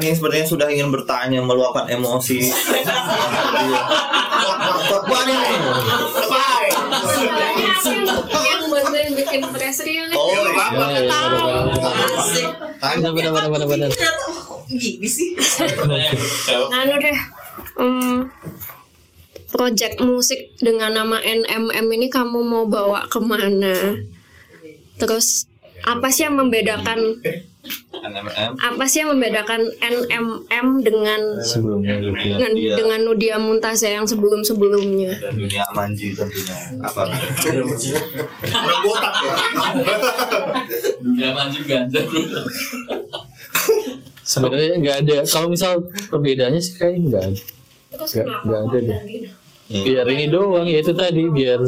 Hani sepertinya sudah ingin bertanya, meluapkan emosi. Iya.
Yang, yang bantuin bikin nih.
Oh,
Ya, ya, ya, benar, benar, benar, benar.
Gini sih.
Anu deh. Hmm, project musik dengan nama NMM ini kamu mau bawa ke mana? Terus apa sih yang membedakan
NMM.
apa sih yang membedakan NMM dengan
Sebelumnya ya.
dengan,
Iya.
dengan Nudia Muntasa yang sebelum sebelumnya?
Dan dunia manji tentunya. Apa?
Orang botak ya.
Zaman juga Sebenarnya nggak ada. Kalau misal perbedaannya sih kayaknya nggak ada. Nggak ada deh.
ganti?
Biar ini doang ya itu tadi biar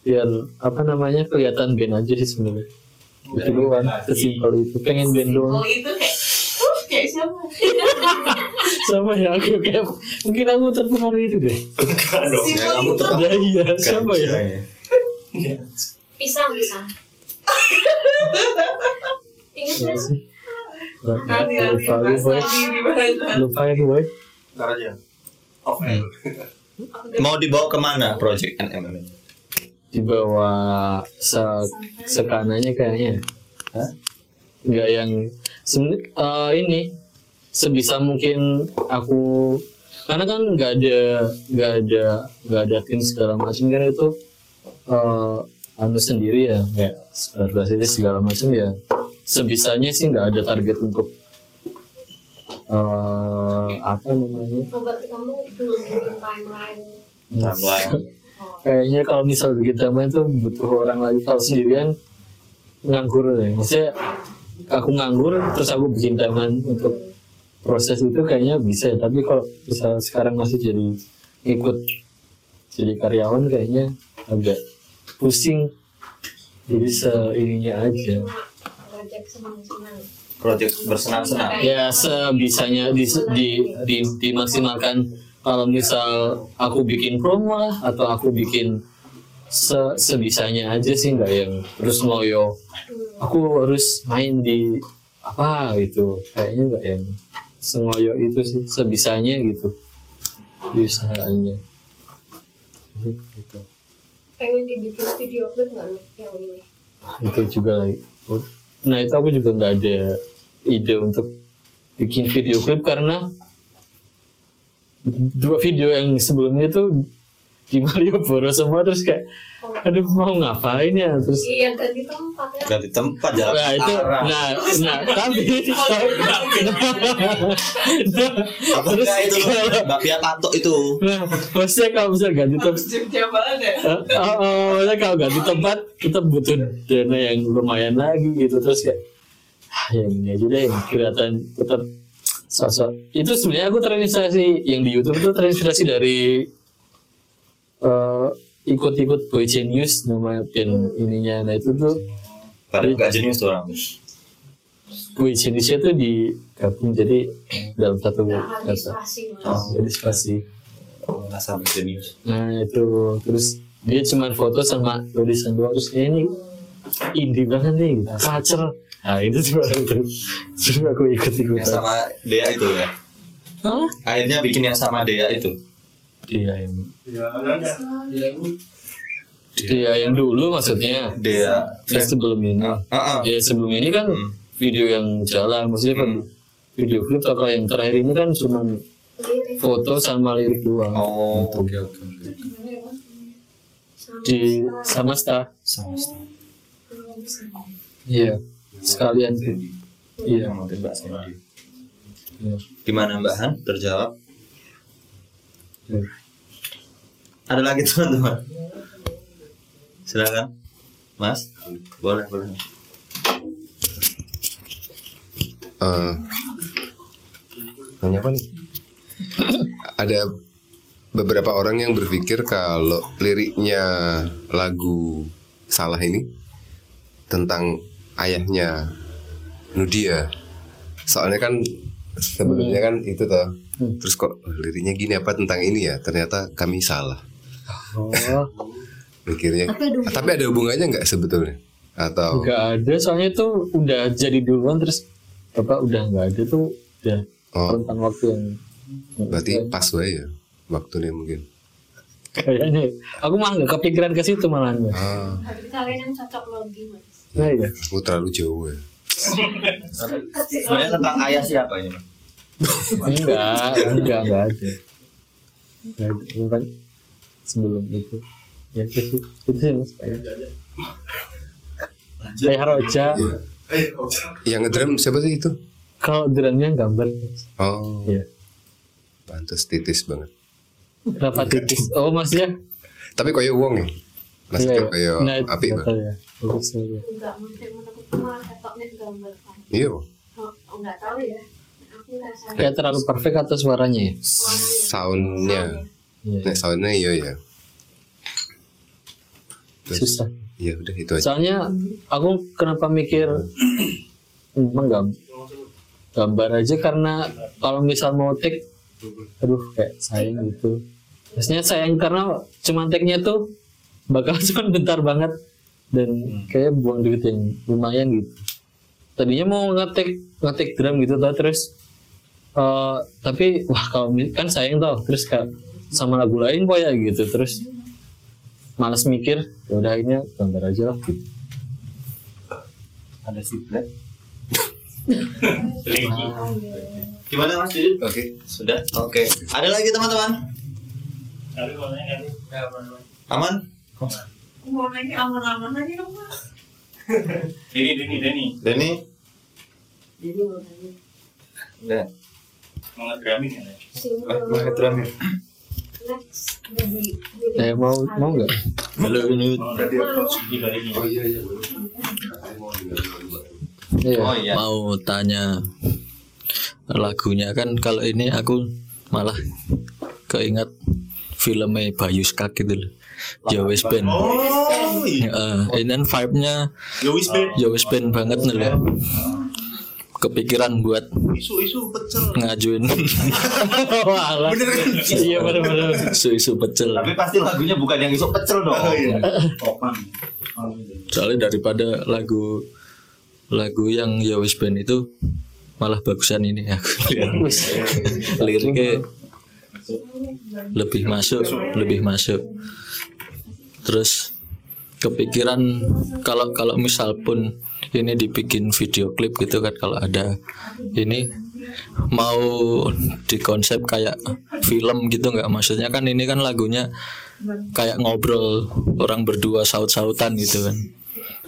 biar apa namanya kelihatan band aja sih sebenarnya. Itu doang. Sesimpel itu. Pengen band doang.
Oh itu kayak uh, kayak siapa?
Sama ya aku kayak mungkin aku terpengaruh itu deh.
Ya, kamu tetap
Ya iya siapa ya?
Pisang pisang. Ingat nggak sih?
Lupa lupa boy. Lupa ya boy.
Ntar aja.
Mau dibawa ke mana project NMM ini?
Di bawah se sekanannya kayaknya.
Hah?
Nggak yang sebenarnya eh, ini sebisa mungkin aku karena kan nggak ada nggak ada nggak ada tim segala macam kan itu eh anu sendiri ya kayak organisasi segala macam ya sebisanya sih nggak ada target untuk eh apa namanya
Oh, berarti kamu belum bikin timeline.
Timeline.
Kayaknya kalau misal bikin timeline tuh butuh orang lagi kalau sendirian nganggur deh maksudnya aku nganggur terus aku bikin timeline untuk proses itu kayaknya bisa ya. tapi kalau misal sekarang masih jadi ikut jadi karyawan kayaknya agak pusing jadi seininya aja
Project senang-senang.
Project bersenang-senang.
ya sebisanya di, di, di, dimaksimalkan kalau misal aku bikin promo lah atau aku bikin se- sebisanya aja sih nggak yang terus ngoyo aku harus main di apa gitu kayaknya nggak yang sengoyo itu sih sebisanya gitu usahanya gitu.
Pengen dibikin video klip nggak nih yang ini?
itu juga lagi nah itu aku juga nggak ada ide untuk bikin video klip karena dua video yang sebelumnya tuh di Malioboro semua terus kayak aduh mau ngapain ya terus
Iya ganti tempat ya.
Ganti tempat jalan
nah itu
arah.
nah nah tapi terus
itu bakpia tato itu.
nah maksudnya kalau misalnya ganti tempat
ya.
Oh, oh, maksudnya kalau ganti tempat kita butuh dana yang lumayan lagi gitu terus kayak ah, yang ini aja deh yang kelihatan tetap sosok. Itu sebenarnya aku terinspirasi yang di YouTube itu terinspirasi dari eh, ikut-ikut Boy Genius nama band ininya. Nah itu tuh
Padahal enggak jenius tuh orang.
Boy Genius itu digabung jadi dalam satu
Nggak
kata. oh, jadi spasi
Rasa jenius.
Nah itu. Terus dia cuma foto sama tulisan doang. Terus ini indie banget nih culture. Nah itu cuma itu. Terus aku ikut
Yang
ikutan.
sama Dea itu ya.
Hah?
Akhirnya bikin yang sama Dea itu.
Iya yang Iya yang dulu maksudnya.
Dea.
Yang sebelum ini.
Ah, ah.
Ya sebelum ini kan
Hmm.
video yang jalan maksudnya kan video klip atau yang terakhir ini kan cuma foto sama lirik doang.
Oh,
Gitu.
oke oke.
Di sama sta. Iya sekalian. Iya.
Mau tembak sama dia.
Iya.
Gimana Mbak Han? Terjawab?
Iya.
Ada lagi teman-teman? Silakan, Mas. Boleh, boleh.
Eh, nanya apa nih? Ada beberapa orang yang berpikir kalau liriknya lagu Salah ini tentang ayahnya Nudia. Soalnya kan sebelumnya kan itu toh. Terus kok liriknya gini apa tentang ini ya? Ternyata kami salah.
Oh,
Mikirnya. Tapi ada hubungannya nggak sebetulnya? atau
nggak ada soalnya itu udah jadi duluan terus bapak udah nggak ada tuh udah
Oh.
rentang waktu yang
berarti pas wae ya waktunya mungkin.
kayaknya aku malah nggak kepikiran ke situ malah.
Ah,
Kalian yang cocok logi mas.
Nah ya
aku terlalu jauh ya.
Sebenarnya tentang ayah siapa ini?
enggak enggak. enggak ada. Nggak ada. Bukan sebelum itu. Ya itu itu sih mas. Kayak kayak Roja.
Yang ngedrum siapa sih itu?
kalau drumnya gambar
Oh,
ya
pantas titis banget.
kenapa titis. Oh mas ya?
Tapi kayak uang ya. Maksudnya kayak
nah itu
api
nggak
banget.
tahu ya bagus ya
Enggak mungkin menurutku malah ketoknya gambar kan.
Iya.
Oh, enggak tahu ya.
Kayak terlalu perfect atau suaranya ya
Soundnya.
Iya.
Nah, soundnya iya ya. Terus,
susah
Ya udah itu aja.
soalnya aku kenapa mikir emang gam- gambar aja karena kalau misal mau take aduh kayak sayang gitu maksudnya sayang karena cuma take-nya tuh bakal cuma bentar banget dan kayak buang duit yang lumayan gitu tadinya mau ngetik ngetik drum gitu tau terus eh, tapi wah kalau kan sayang tau terus kayak sama lagu lain kok ya gitu terus malas mikir ya udah ini gambar aja lah gitu
Ada siplet. Gimana Mas Didi?
Oke.
Sudah? Oke. Ada lagi teman-teman? Aman?
Mau nanya aman-aman aja dong mas.
Deni, Deni, Deni.
Denny? Udah.
Mau ngedramin ya?
Mau ngedramin.
eh mau mau nggak
Halo ini.
Dibalikin.
Oh iya iya.
Iya.
Oh iya.
mau tanya lagunya kan kalau ini aku malah keinget filmnya Bayu Skak gitu loh Yowis Band
Oh, iya.
Eh, ini kan vibe-nya
Yowis Ben.
Yowis Band banget nih loh kepikiran buat
Isu-isu pecel.
ngajuin
Walah.
Bener kan?
Iya benar-benar.
isu-isu pecel
Tapi pasti lagunya bukan yang isuk pecel dong.
Oh, iya.
soalnya daripada lagu lagu yang Yowis Band itu malah bagusan ini aku lihat liriknya lebih masuk lebih masuk terus kepikiran kalau kalau misal pun ini dibikin video klip gitu kan kalau ada ini mau dikonsep kayak film gitu nggak maksudnya kan ini kan lagunya kayak ngobrol orang berdua saut-sautan gitu kan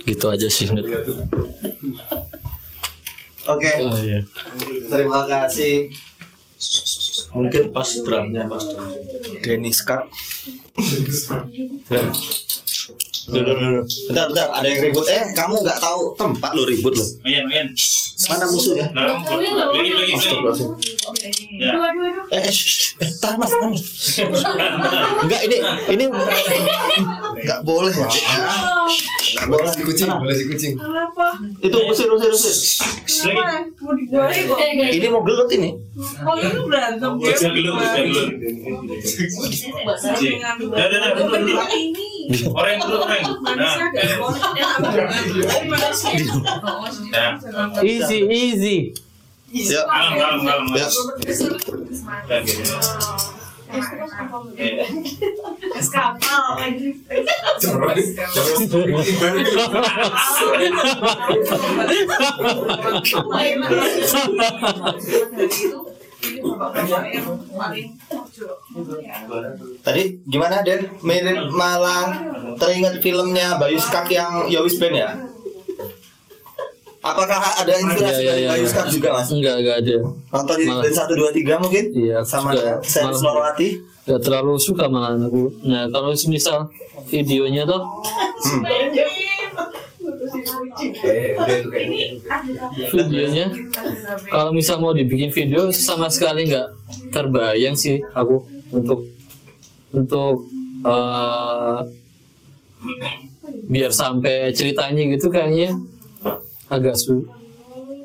gitu aja sih.
Oke.
Oh iya.
Terima kasih. Mungkin pas drumnya pas drum. Scott. Dulu dulu. Bentar bentar ada yang ribut. Eh kamu nggak tahu tempat lo ribut lo.
Oyan, Oyan.
Mana musuhnya?
Lagi, lagi, lagi. Ya.
Eh, eh, eh, tahan mas, tahan. Mas. Enggak ini ini nggak boleh ya. Nggak boleh.
Si kucing, boleh si kucing.
Kenapa?
Itu usir usir usir. Ini mau gelut ini.
Oh ini berantem ya?
Bisa gelut, bisa gelut. Dah, Orang dulu, orang. Nah, nah.
Easy easy.
Ya.
Kalem, kalem, kalem.
Ya.
Dah, gitu. Eh,
Es kapal lagi.
Tadi gimana Den? Mirip malah teringat filmnya Bayu Skak yang Yowis Band ya? Apakah ada inspirasi
Iya, iya,
dari
iya.
Bayu Skak juga mas?
Enggak enggak ada.
Nonton di dari satu dua tiga mungkin?
Iya.
Sama
juga
Sen Selorowati?
Gak terlalu suka malah aku. Nah kalau misal videonya tuh videonya? Kalau misal mau dibikin video sama sekali nggak terbayang sih aku untuk untuk eh, biar sampai ceritanya gitu kayaknya. Agak su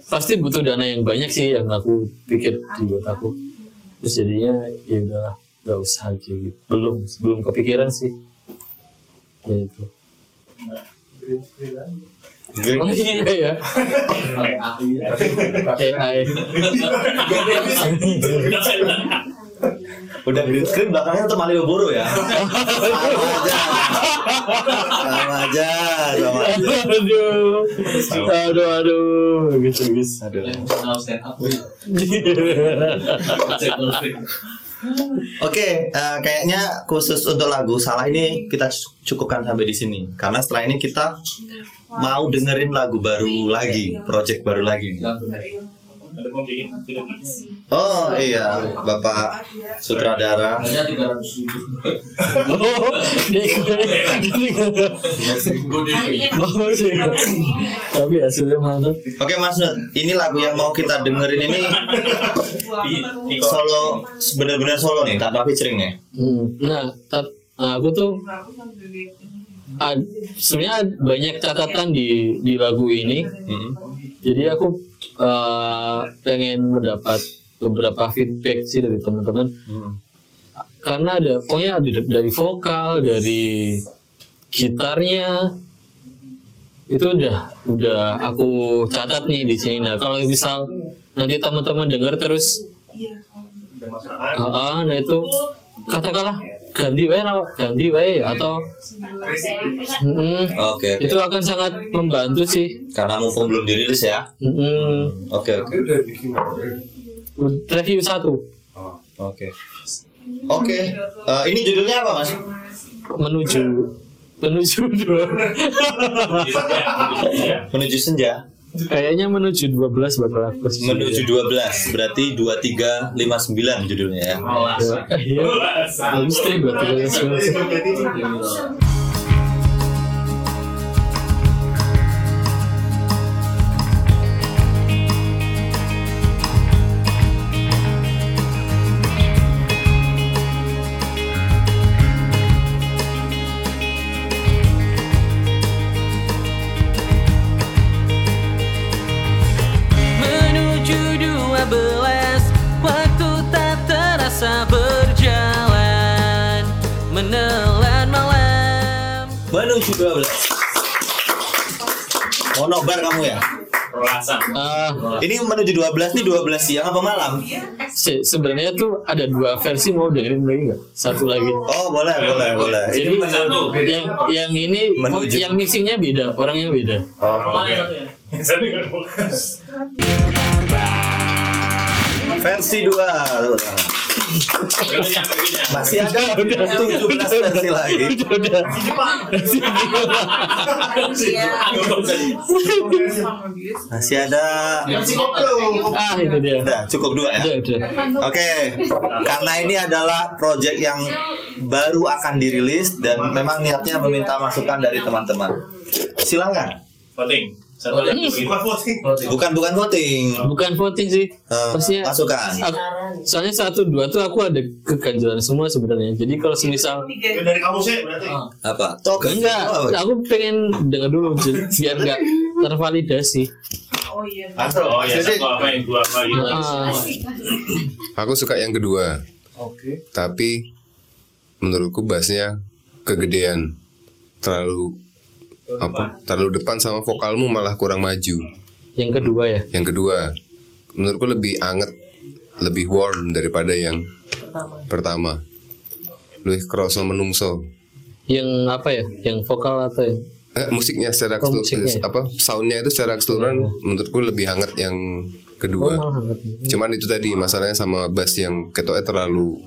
pasti butuh dana yang banyak sih yang aku pikir dibuat aku. Terus jadinya ya udah nggak usah aja gitu. Belum belum kepikiran sih. Ya itu Oh iya ya. AI.
Udah green screen belakangnya tuh Malioboro ya. sama aja, sama aja.
Aduh. Aduh aduh. Bagus bagus.
Aduh. Oke, eh, kayaknya khusus untuk lagu salah ini kita cukupkan sampai di sini. Karena setelah ini kita mau dengerin lagu baru lagi, project baru lagi. Oh iya, Bapak sutradara.
Oh, Bagus. Tapi hasilnya mantap.
Oke Mas Nut, ini lagu yang mau kita dengerin ini solo benar-benar solo nih, tanpa featuring ya.
Hmm, Nah, nah, aku tuh sebenarnya banyak catatan di di lagu ini. Jadi aku eh, pengen mendapat beberapa feedback sih dari teman-teman. Karena ada pokoknya ada dari vokal, dari gitarnya itu udah udah aku catat nih di sini. Nah, kalau misal nanti teman-teman dengar terus Ah, nah itu katakanlah ganti wae lah, ganti wae atau Mm-mm.
Oke, oke.
itu akan sangat membantu sih.
Karena mumpung belum dirilis ya.
Mm-mm.
Oke oke.
Review satu
Oke. Oke. Eh, ini judulnya apa Mas?
menuju menuju dua.
Menuju senja.
Kayaknya menuju 12 bakal aku sih.
Menuju 12 berarti 2359 judulnya ya.
12. Iya. iya. iya Misteri 2359. Menelan malam
Menuju 12. Mau nobar kamu ya?
Perolasan.
Ah,
Ini menuju 12 nih 12 siang apa malam?
se- sebenarnya tuh ada dua versi mau dengerin lagi nggak? Satu lagi.
Oh, boleh, boleh, boleh.
Jadi
Ini
yang yang ini
Menuju.
yang mixingnya beda, orangnya beda.
Oh, oke. Versi 2. Masih ada 17 versi lagi. Masih ada
Ah itu dia.
Udah, cukup dua ya. Oke, karena ini adalah project yang baru akan dirilis dan memang niatnya meminta masukan dari teman-teman. Silakan.
Voting. Satu lagi.
Bukan bukan voting.
Bukan voting sih. Maksudnya
masukan.
aku- soalnya satu dua tuh aku ada keganjalan semua sebenarnya. Jadi kalau semisal
Dari kamu sih berarti.
Apa? Toh
enggak, aku pengen dengar dulu biar enggak tervalidasi.
Oh iya.
Oh ya, satu apa yang dua apa gitu.
Ah,
Aku suka yang kedua.
Oke.
Tapi menurutku bassnya kegedean. Terlalu apa? Terlalu depan sama vokalmu malah kurang maju.
yang kedua ya.
Yang kedua, menurutku lebih anget, lebih warm daripada yang pertama. Lebih kerasa menungso.
Yang apa ya? Yang vokal atau yang
Eh, musiknya secara
Oh, musiknya ya?
apa soundnya itu secara keseluruhan menurutku lebih hangat yang kedua.
Oh, malah hangat.
Cuman itu tadi masalahnya sama bass yang ketoknya terlalu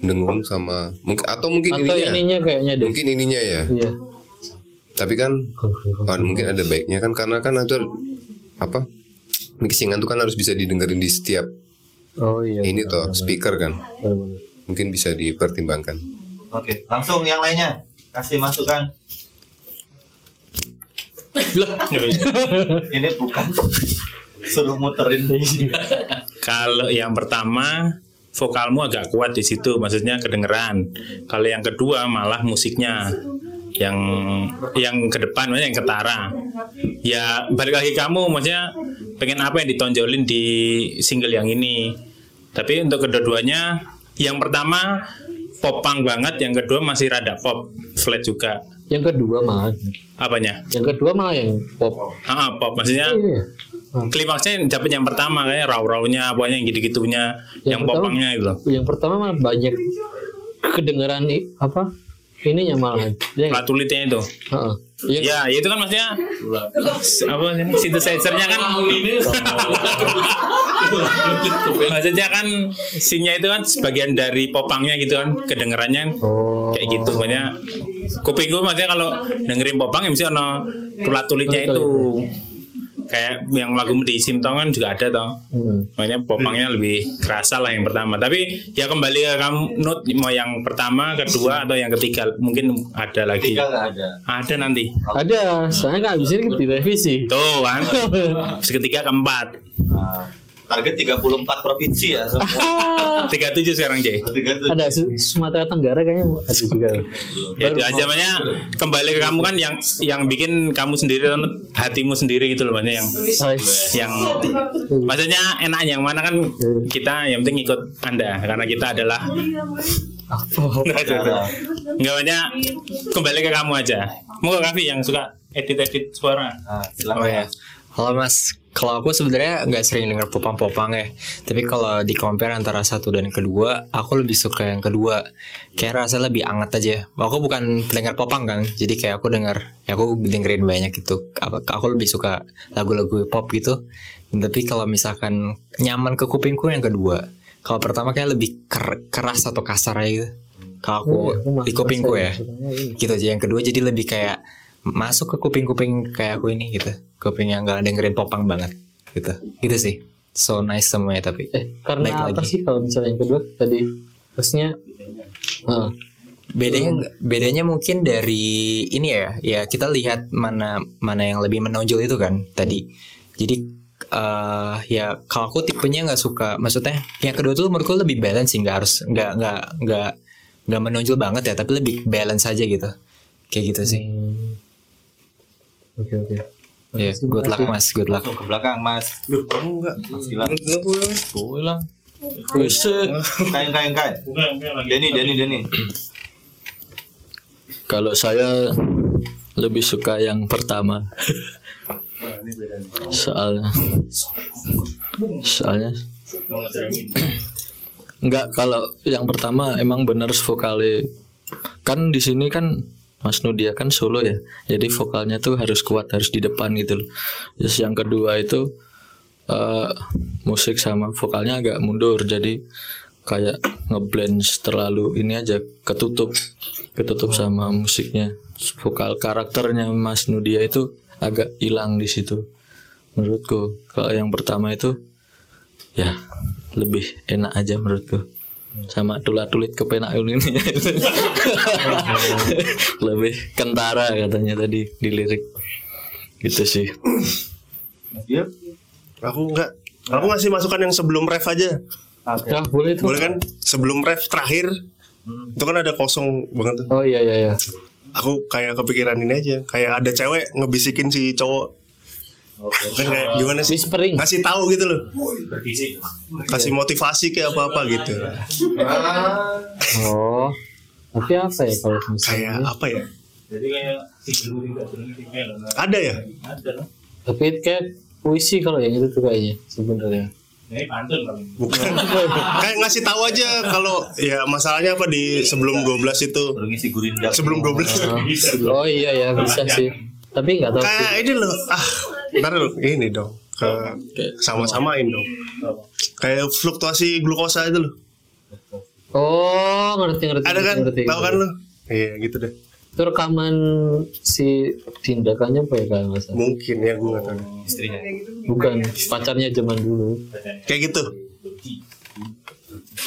dengung sama mungkin atau mungkin
atau
ininya.
ininya kayaknya deh.
Mungkin ininya ya.
Iya.
Tapi kan oh, mungkin ada baiknya kan karena kan itu apa? Mixingan tuh kan harus bisa didengerin di setiap
Oh iya.
ini toh speaker kan. Mungkin bisa dipertimbangkan.
Oke, langsung yang lainnya kasih masukan. Ini bukan suruh muterin.
Kalau yang pertama vokalmu agak kuat di situ, maksudnya kedengeran. Kalau yang kedua malah musiknya yang yang ke depan maksudnya yang ketara. Ya balik lagi kamu maksudnya pengen apa yang ditonjolin di single yang ini. Tapi untuk kedua-duanya yang pertama pop punk banget, yang kedua masih rada pop flat juga.
Yang kedua malah.
Apanya?
Yang kedua malah yang pop.
Ah, pop maksudnya
Iya.
klimaksnya dapat yang pertama kayak raw-rawnya pokoknya yang gitu-gitunya yang,
pertama-
popangnya gitu loh.
Yang pertama malah banyak kedengeran apa? Ininya malah. Ya, nggak?
Latulitnya itu.
Heeh. Iya.
Ya, itu kan maksudnya apa ini synthesizer-nya kan maksudnya kan sinnya itu kan sebagian dari popangnya gitu kan kedengerannya kayak gitu banyak kuping gue maksudnya kalau dengerin popang ya mesti ono tulat-tulitnya itu kayak yang lagu di Simtong kan juga ada toh.
Hmm.
makanya popangnya lebih kerasa lah yang pertama. Tapi ya kembali ke kamu note mau yang pertama kedua atau yang ketiga? Mungkin ada lagi.
Tiga nggak ada.
ada nanti.
Ada, soalnya nggak bisa direvisi.
tuh kan. Ketiga keempat
Target 34 provinsi ya semua.
37 sekarang J
Ada Su- Sumatera Tenggara kayaknya ada juga.
ya makanya kembali ke kamu kan yang yang bikin kamu sendiri hatimu sendiri gitu loh maksudnya yang yang maksudnya enak yang mana kan kita yang penting ikut anda karena kita adalah nggak banyak kembali ke kamu aja. Mau Kavi yang suka edit edit suara
Oh ya. Kalau Mas, kalau aku sebenarnya nggak sering denger popang-popang ya. Tapi kalau di compare antara satu dan kedua, aku lebih suka yang kedua. Kayak rasa lebih anget aja. Aku bukan pendengar popang kan, jadi kayak aku denger, ya aku dengerin banyak gitu. Aku lebih suka lagu-lagu pop gitu. Tapi kalau misalkan nyaman ke kupingku yang kedua. Kalau pertama kayak lebih ker- keras atau kasar aja gitu. Kalau aku
Oh, malah
di kupingku ya gitu aja yang kedua jadi lebih kayak masuk ke kuping-kuping kayak aku ini gitu kuping yang gak dengerin popang banget gitu. Gitu sih. So nice semuanya tapi
Eh, karena
Baik
apa
lagi.
sih kalau misalnya yang kedua? Tadi maksudnya eh,
bedanya bedanya mungkin dari ini ya ya kita lihat mana mana yang lebih menonjol itu kan tadi. Jadi eh ya kalau aku tipenya nggak suka maksudnya yang kedua tuh menurutku lebih balance sih nggak harus nggak nggak nggak nggak menonjol banget ya tapi lebih balance aja gitu. Kayak gitu sih.
Oke oke
ya good luck mas good luck.
Ke belakang mas.
Duh, kamu enggak.
Mas Gilang
pulang
kain kain kain. Denny Denny Denny.
Kalau saya lebih suka yang pertama. Soalnya soalnya Enggak kalau yang pertama emang bener vokalnya kan di sini kan Mas Nudia kan solo ya. Jadi vokalnya tuh harus kuat, harus di depan gitu loh. Terus yang kedua itu eh, musik sama vokalnya agak mundur. Jadi kayak ngeblend terlalu ini aja ketutup. Ketutup sama musiknya. Vokal karakternya Mas Nudia itu agak hilang di situ menurutku. Kalau yang pertama itu ya lebih enak aja menurutku sama tulat-tulit kepenak ini lebih kentara katanya tadi di lirik gitu sih
Iya. Aku enggak. Aku ngasih masukan yang sebelum ref aja.
Nah, boleh tuh.
Boleh kan? Sebelum ref terakhir itu kan ada kosong banget tuh.
oh iya iya iya
Aku kayak kepikiran ini aja. Kayak ada cewek ngebisikin si cowok. Kan kayak gimana sih? Kasih tahu gitu loh. Kasih motivasi kayak apa-apa gitu.
oh tapi apa ya kalau misalnya
Kayak apa ya?
Jadi kayak
Ada ya?
Ada loh.
tapi kayak puisi kalau yang itu tuh kayaknya sebenarnya
Ini pantun paling.
Bukan. kayak ngasih tahu aja kalau ya masalahnya apa di sebelum 12 itu. Sebelum 12.
oh iya ya bisa sih tapi nggak tahu
kayak ini loh ah ntar dulu, ini dong. Ke sama-samain dong. Kayak fluktuasi glukosa itu loh.
Oh ngerti ngerti
ada kan?
ngerti,
tahu kan lo iya gitu deh.
Itu rekaman si tindakannya apa ya kalau nggak salah?
Mungkin ya gue nggak tahu
istrinya.
Bukan pacarnya zaman dulu.
Kayak gitu.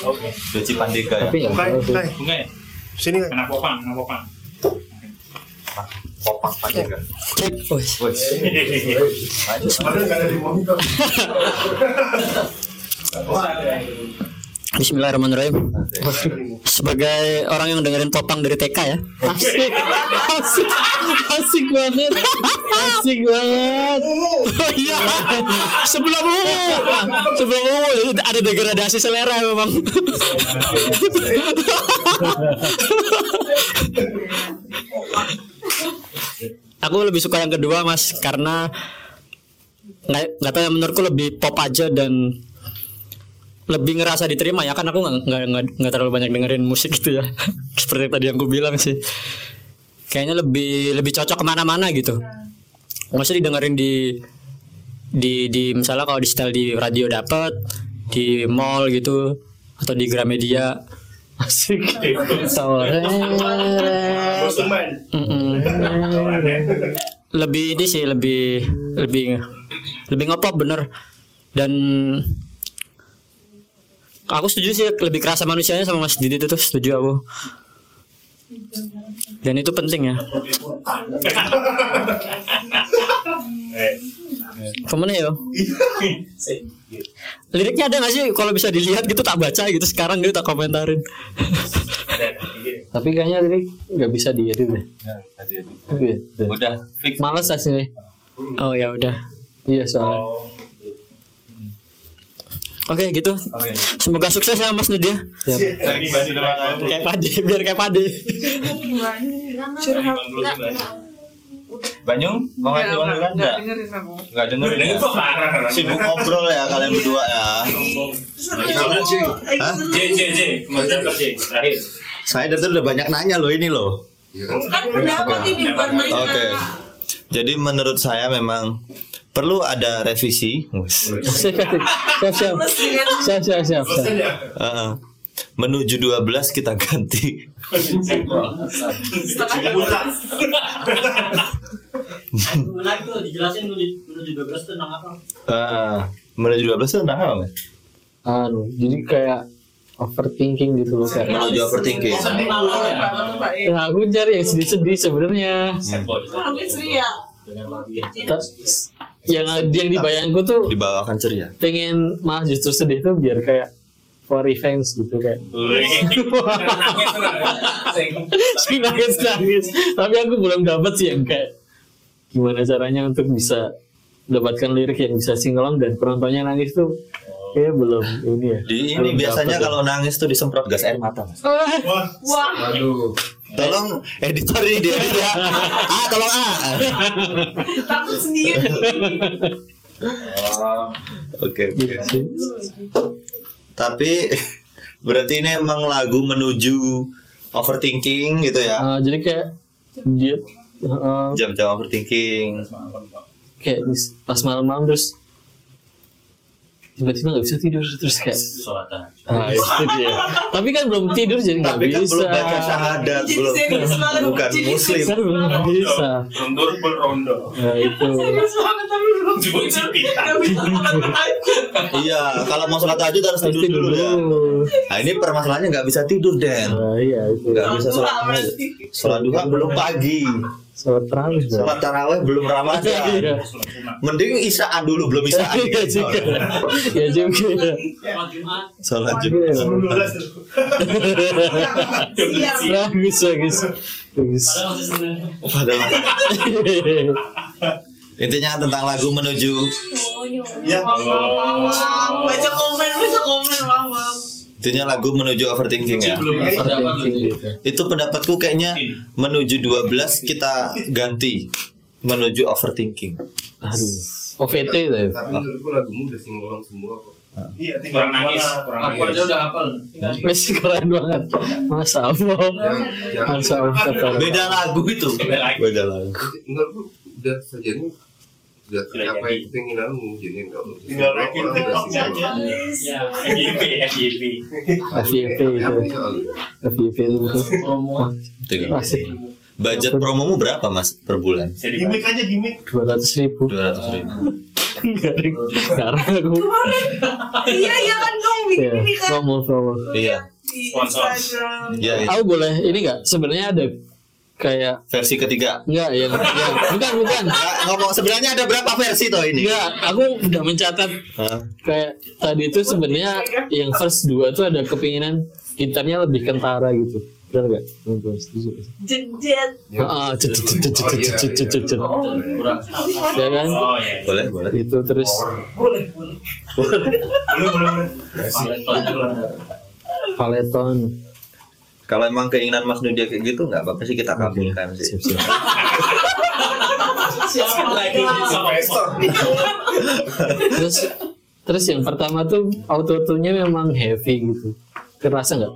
Oke.
Doci Pandega ya.
Tapi nggak
Kai,
tahu tuh.
Kai.
Ya?
kan
Pandega
Wes.
Bismillahirrahmanirrahim. Sebagai orang yang dengerin popang dari TK ya.
asik asik asik banget asik banget
Oh iya. Sebelum ungu, sebelum ungu ada degradasi selera memang. Aku lebih suka yang kedua mas karena nggak tahu ya menurutku lebih pop aja dan lebih ngerasa diterima ya kan aku nggak nggak terlalu banyak dengerin musik gitu ya. Seperti tadi yang aku bilang sih. Kayaknya lebih lebih cocok ke mana-mana gitu. Maksudnya didengerin di di di misalnya kalau di setel di radio dapet di mall gitu atau di Gramedia asik. Lebih ini sih lebih lebih lebih ngepop bener. Dan aku setuju sih lebih kerasa manusianya sama Mas Didi itu tuh setuju aku. Dan itu penting ya ke mana ya? Liriknya ada gak sih? Kalau bisa dilihat gitu tak baca gitu sekarang gitu tak komentarin.
Tapi kayaknya tadi nggak bisa diedit deh. Iya,
Udah. Fix.
Males asli.
oh ya udah.
Iya soalnya.
oke gitu. Semoga sukses ya Mas Nudia kayak pade biar kayak pade
Curhat.
Banyung, mau ngasih uang duluan enggak?
dengerin aku.
Enggak dengerin ya? Sibuk ngobrol ya kalian berdua ya. Hah?
J J J, terakhir.
Saya dari udah banyak nanya loh ini loh.
Kan pendapat ini bukan main.
Oke. Jadi menurut saya memang perlu ada revisi.
Siap siap siap siap siap siap. siap.
Heeh. Menuju 12 kita ganti.
dijelasin menuju 12 tentang apa
Heeh. menuju 12 itu tentang apa, Mas?
Anu, jadi kayak overthinking gitu loh kayak.
Menuju overthinking.
Ya aku cari yang sedih-sedih sebenarnya.
Mungkin ceria.
Ta- yang yang dibayangku tuh
Dibawakan ceria.
pengen malah justru sedih tuh biar kayak for revenge gitu kayak si nangis nangis tapi aku belum dapat sih yang kayak gimana caranya untuk bisa dapatkan lirik yang bisa singelong dan penontonnya nangis tuh kayak belum ini ya
Di ini
Belum
biasanya
ya.
kalau nangis tuh disemprot gas air mata, Mas.
Wah.
Aduh. Tolong editor ini dia ya. Ah, tolong ah.
Takut sendiri.
Oke, oke. Tapi berarti ini emang lagu menuju overthinking gitu ya.
Ah, jadi kayak dia
Jam-jam overthinking.
kayak pas malam-malam terus tiba-tiba nggak bisa tidur terus kayak ah itu dia. Tapi kan belum tidur jadi nggak
Tapi kan
bisa.
belum baca syahadat, belum bukan muslim.
kan belum bisa.
Mundur pun rondo.
ya itu.
Iya, kalau mau sholat tahajud harus tidur dulu ya. Nah ini permasalahannya nggak bisa tidur Den.
nah, iya itu.
Nggak bisa sholat sholat duha belum pagi.
Sholat terawih Bang.
Sholat taraweh belum
Iya.
ramadan. Mending isaan dulu belum isaan.
Iya juga. Ya juga.
Sholat jumat.
bagus bagus bagus
Padahal intinya tentang lagu menuju.
Ya. Baca komen, baca komen, wow, wow.
Intinya lagu menuju overthinking ya.
Overthinking.
Itu pendapatku kayaknya menuju 12 kita ganti menuju overthinking.
aduh OVT itu ya
Tapi menurutku lagumu udah singelong semua kok.
Iya, kurang nangis. Kurang nangis.
udah hafal masih keren banget masa Allah masa Allah.
Beda lagu itu. Beda lagu.
Menurutku udah saja ini udah tercapai keinginanmu jadi enggak usah
Tinggal bikin
udah
TikTok
singelong.
aja. FYP, FYP.
FYP itu FYP itu betul masih
Budget promomu berapa mas per bulan?
Gimik aja gimik.
dua ratus ribu
200 ribu.
sekarang aku
Iya, iya kan bikin
ya
ini kan.
promo promo
Iya.
Sponsor.
Iya. iya.
aku boleh ini nggak sebenarnya ada kayak
versi ketiga.
Enggak ya, ya. bukan bukan.
Ngomong sebenarnya ada berapa versi toh ini?
Enggak aku udah mencatat.
Huh?
kayak tadi itu sebenarnya yang first dua tuh ada kepinginan internnya lebih kentara gitu. Benar nggak?
Jejet
ah oh, iya. ya kan?
Oh, iya.
Boleh boleh.
Itu terus.
Boleh boleh. Boleh boleh.
Kalau emang keinginan Mas Nudia kayak gitu nggak apa-apa sih kita kabulkan sih.
terus terus yang pertama tuh auto tune-nya memang heavy gitu. Kerasa nggak?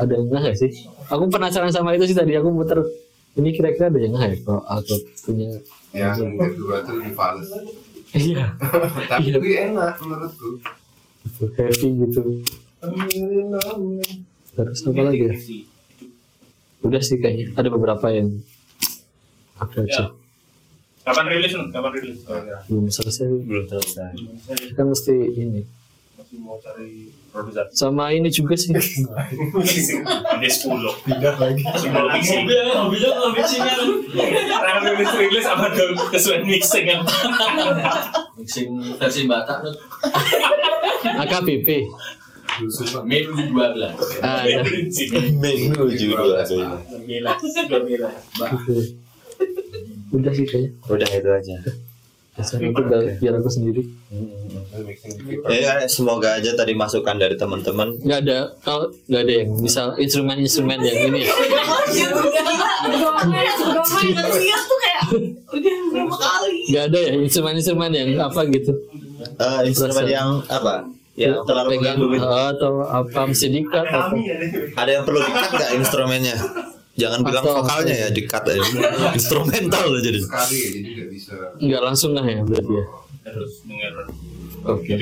Ada yang nggak sih? Aku penasaran sama itu sih tadi aku muter. Ini kira-kira ada yang nggak ya kalau auto tune-nya
Ya, yang kedua tuh lebih fals.
iya.
Tapi enak menurutku.
heavy gitu terus apa lagi ya udah sih kayaknya ada beberapa yang apa aja
Kapan rilis? Nun? Kapan rilis?
belum selesai belum selesai kan mesti ini
Masih mau cari produser.
sama ini juga sih
Ada 10.
Tidak lagi.
Semua mixing. Hobinya nggak mixing kan? Karena rilis rilis sama dong kesulitan mixing kan.
Mixing versi Batak tuh.
AKBP
Mei 12.
ah, ya.
Menu juga
Gila, gila.
udah sih kayaknya
Udah itu aja.
Itu udah biar aku sendiri
Ya, semoga aja tadi masukan dari teman-teman.
nggak ada kalau nggak ada yang misal instrumen-instrumen yang ini ya. nggak ada ya instrumen-instrumen yang apa gitu
Eh, instrumen yang apa? Ya, terlalu
Pegang,
mengganggu.
atau apa mesti dikat atau
Ada yang perlu dikat nggak instrumennya? Jangan bilang
Atau-
vokalnya ya, dikat aja. Instrumental loh jadi.
Sekali ya, jadi nggak bisa.
nggak langsung lah ya berarti ya. Oke.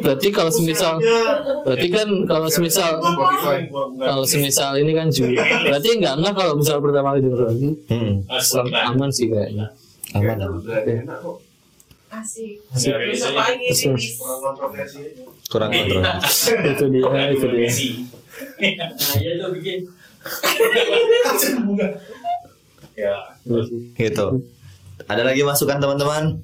Berarti kalau semisal berarti kan kalau semisal kalau semisal ini kan juga berarti enggak enggak kalau misal pertama kali denger lagi
Hmm.
aman sih kayaknya.
Aman.
Asik.
Asik.
Besok pagi
Terus,
rilis.
Kurang kontrol.
itu dia itu dia.
Nah, iya tuh bikin.
Ya.
Gitu. Ada lagi masukan teman-teman?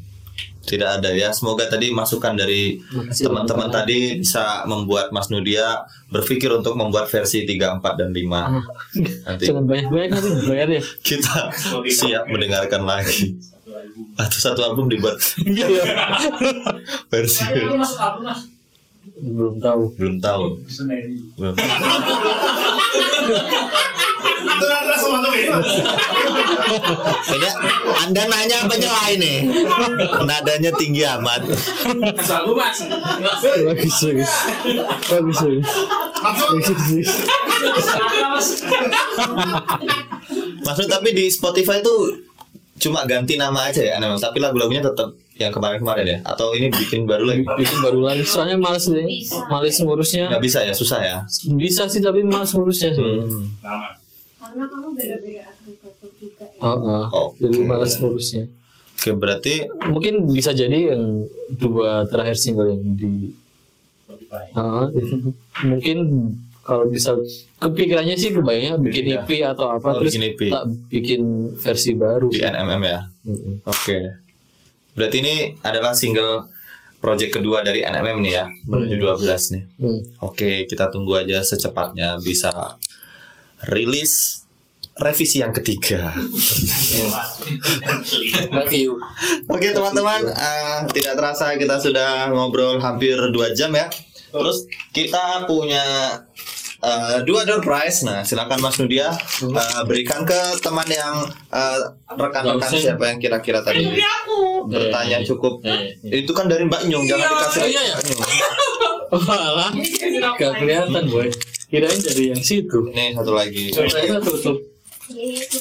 Tidak ada ya. Semoga tadi masukan dari teman-teman tadi bisa membuat Mas Nudia berpikir untuk membuat versi 3, 4 dan 5. Nanti
Jangan banyak-banyak nanti bayar ya.
kita siap mendengarkan lagi. Atau satu album dibuat versi
Belum tahu.
belum tahu. Belum. Ini Anda nanya apa nyelain nih? Nadanya tinggi amat.
Bagus bagus. Bagus bagus. Bagus bagus.
Maksud tapi di Spotify tuh cuma ganti nama aja ya, memang. tapi lagu-lagunya tetap yang kemarin-kemarin ya? Atau ini bikin baru lagi?
Bikin baru lagi. Soalnya males deh. Males ngurusnya.
Nggak bisa ya, susah ya.
Bisa sih tapi males ngurusnya sih.
Karena kamu beda-beda juga.
Oh, oh. Jadi males ngurusnya.
Oke, berarti
mungkin bisa jadi yang dua terakhir single yang di Ah, mungkin kalau bisa kepikirannya sih kebayangnya bikin EP atau apa
Oh,
terus
bikin EP.
tak bikin versi baru
di NMM ya. Oke. Berarti ini adalah single project kedua dari NMM nih ya, menuju 12 nih.
Hmm.
Oke, kita tunggu aja secepatnya bisa rilis revisi yang ketiga. Oke teman-teman, eh, tidak terasa kita sudah ngobrol hampir dua jam ya. Terus kita punya eh, dua door prize. Nah, silakan Mas Nudia eh, berikan ke teman yang eh, rekan-rekan
usah.
siapa yang kira-kira tadi bertanya cukup. Itu kan dari Mbak Nyung, jangan dikasih.
Oh, iya, iya. Malah gak kelihatan boy. Kirain dari yang situ.
Nih satu lagi.
Saya tutup.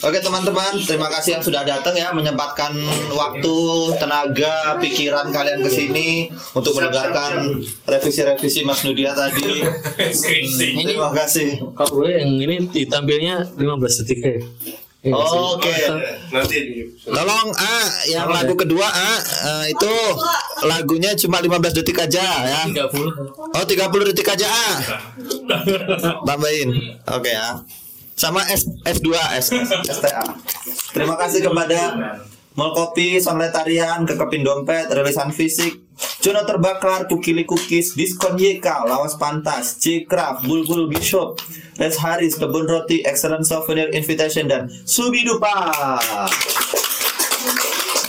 Oke teman-teman, terima kasih yang sudah datang ya menyempatkan waktu, tenaga, pikiran kalian ke sini untuk mendengarkan revisi-revisi Mas Nudia tadi. Terima kasih.
Kalau boleh yang ini ditampilnya 15 detik ya. Sih?
Oke.
Nanti
Tolong ah yang lagu kedua ah eh, itu lagunya cuma 15 detik aja ya.
30.
Oh 30 detik aja ah. Tambahin. Oke ya. Sama S S2 S, STA. Terima kasih kepada Mall Kopi, Sonletarian, Kekepin Dompet, Rilisan Fisik, Jono Terbakar, Kukili Cookies, Diskon YK, Lawas Pantas, C-Craft, Bulbul Bishop, Les Haris, Kebun Roti, Excellent Souvenir Invitation, dan Subidupa.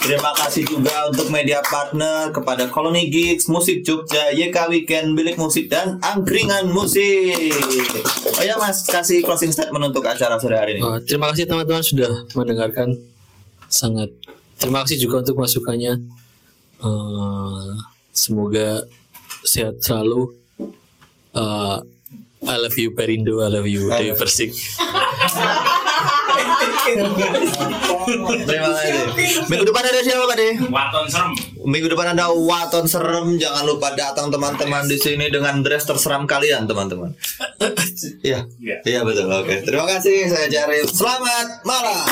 Terima kasih juga untuk media partner kepada Koloni Gigs, Musik Jogja, YK Weekend, Bilik Musik dan Angkringan Musik. Oh ya Mas, kasih closing statement untuk acara sore hari ini.
Uh, terima kasih teman-teman sudah mendengarkan. Sangat terima kasih juga untuk masukannya. Uh, semoga sehat selalu. Uh, I love you Perindo, I love you Dewi Persik.
Terima kasih. Minggu depan ada siapa Pak De?
Waton serem.
Minggu depan ada Waton Serem. Jangan lupa datang teman-teman di sini dengan dress terseram kalian teman-teman. Iya. Iya betul. Oke. Terima kasih. Saya Jarif. Selamat malam.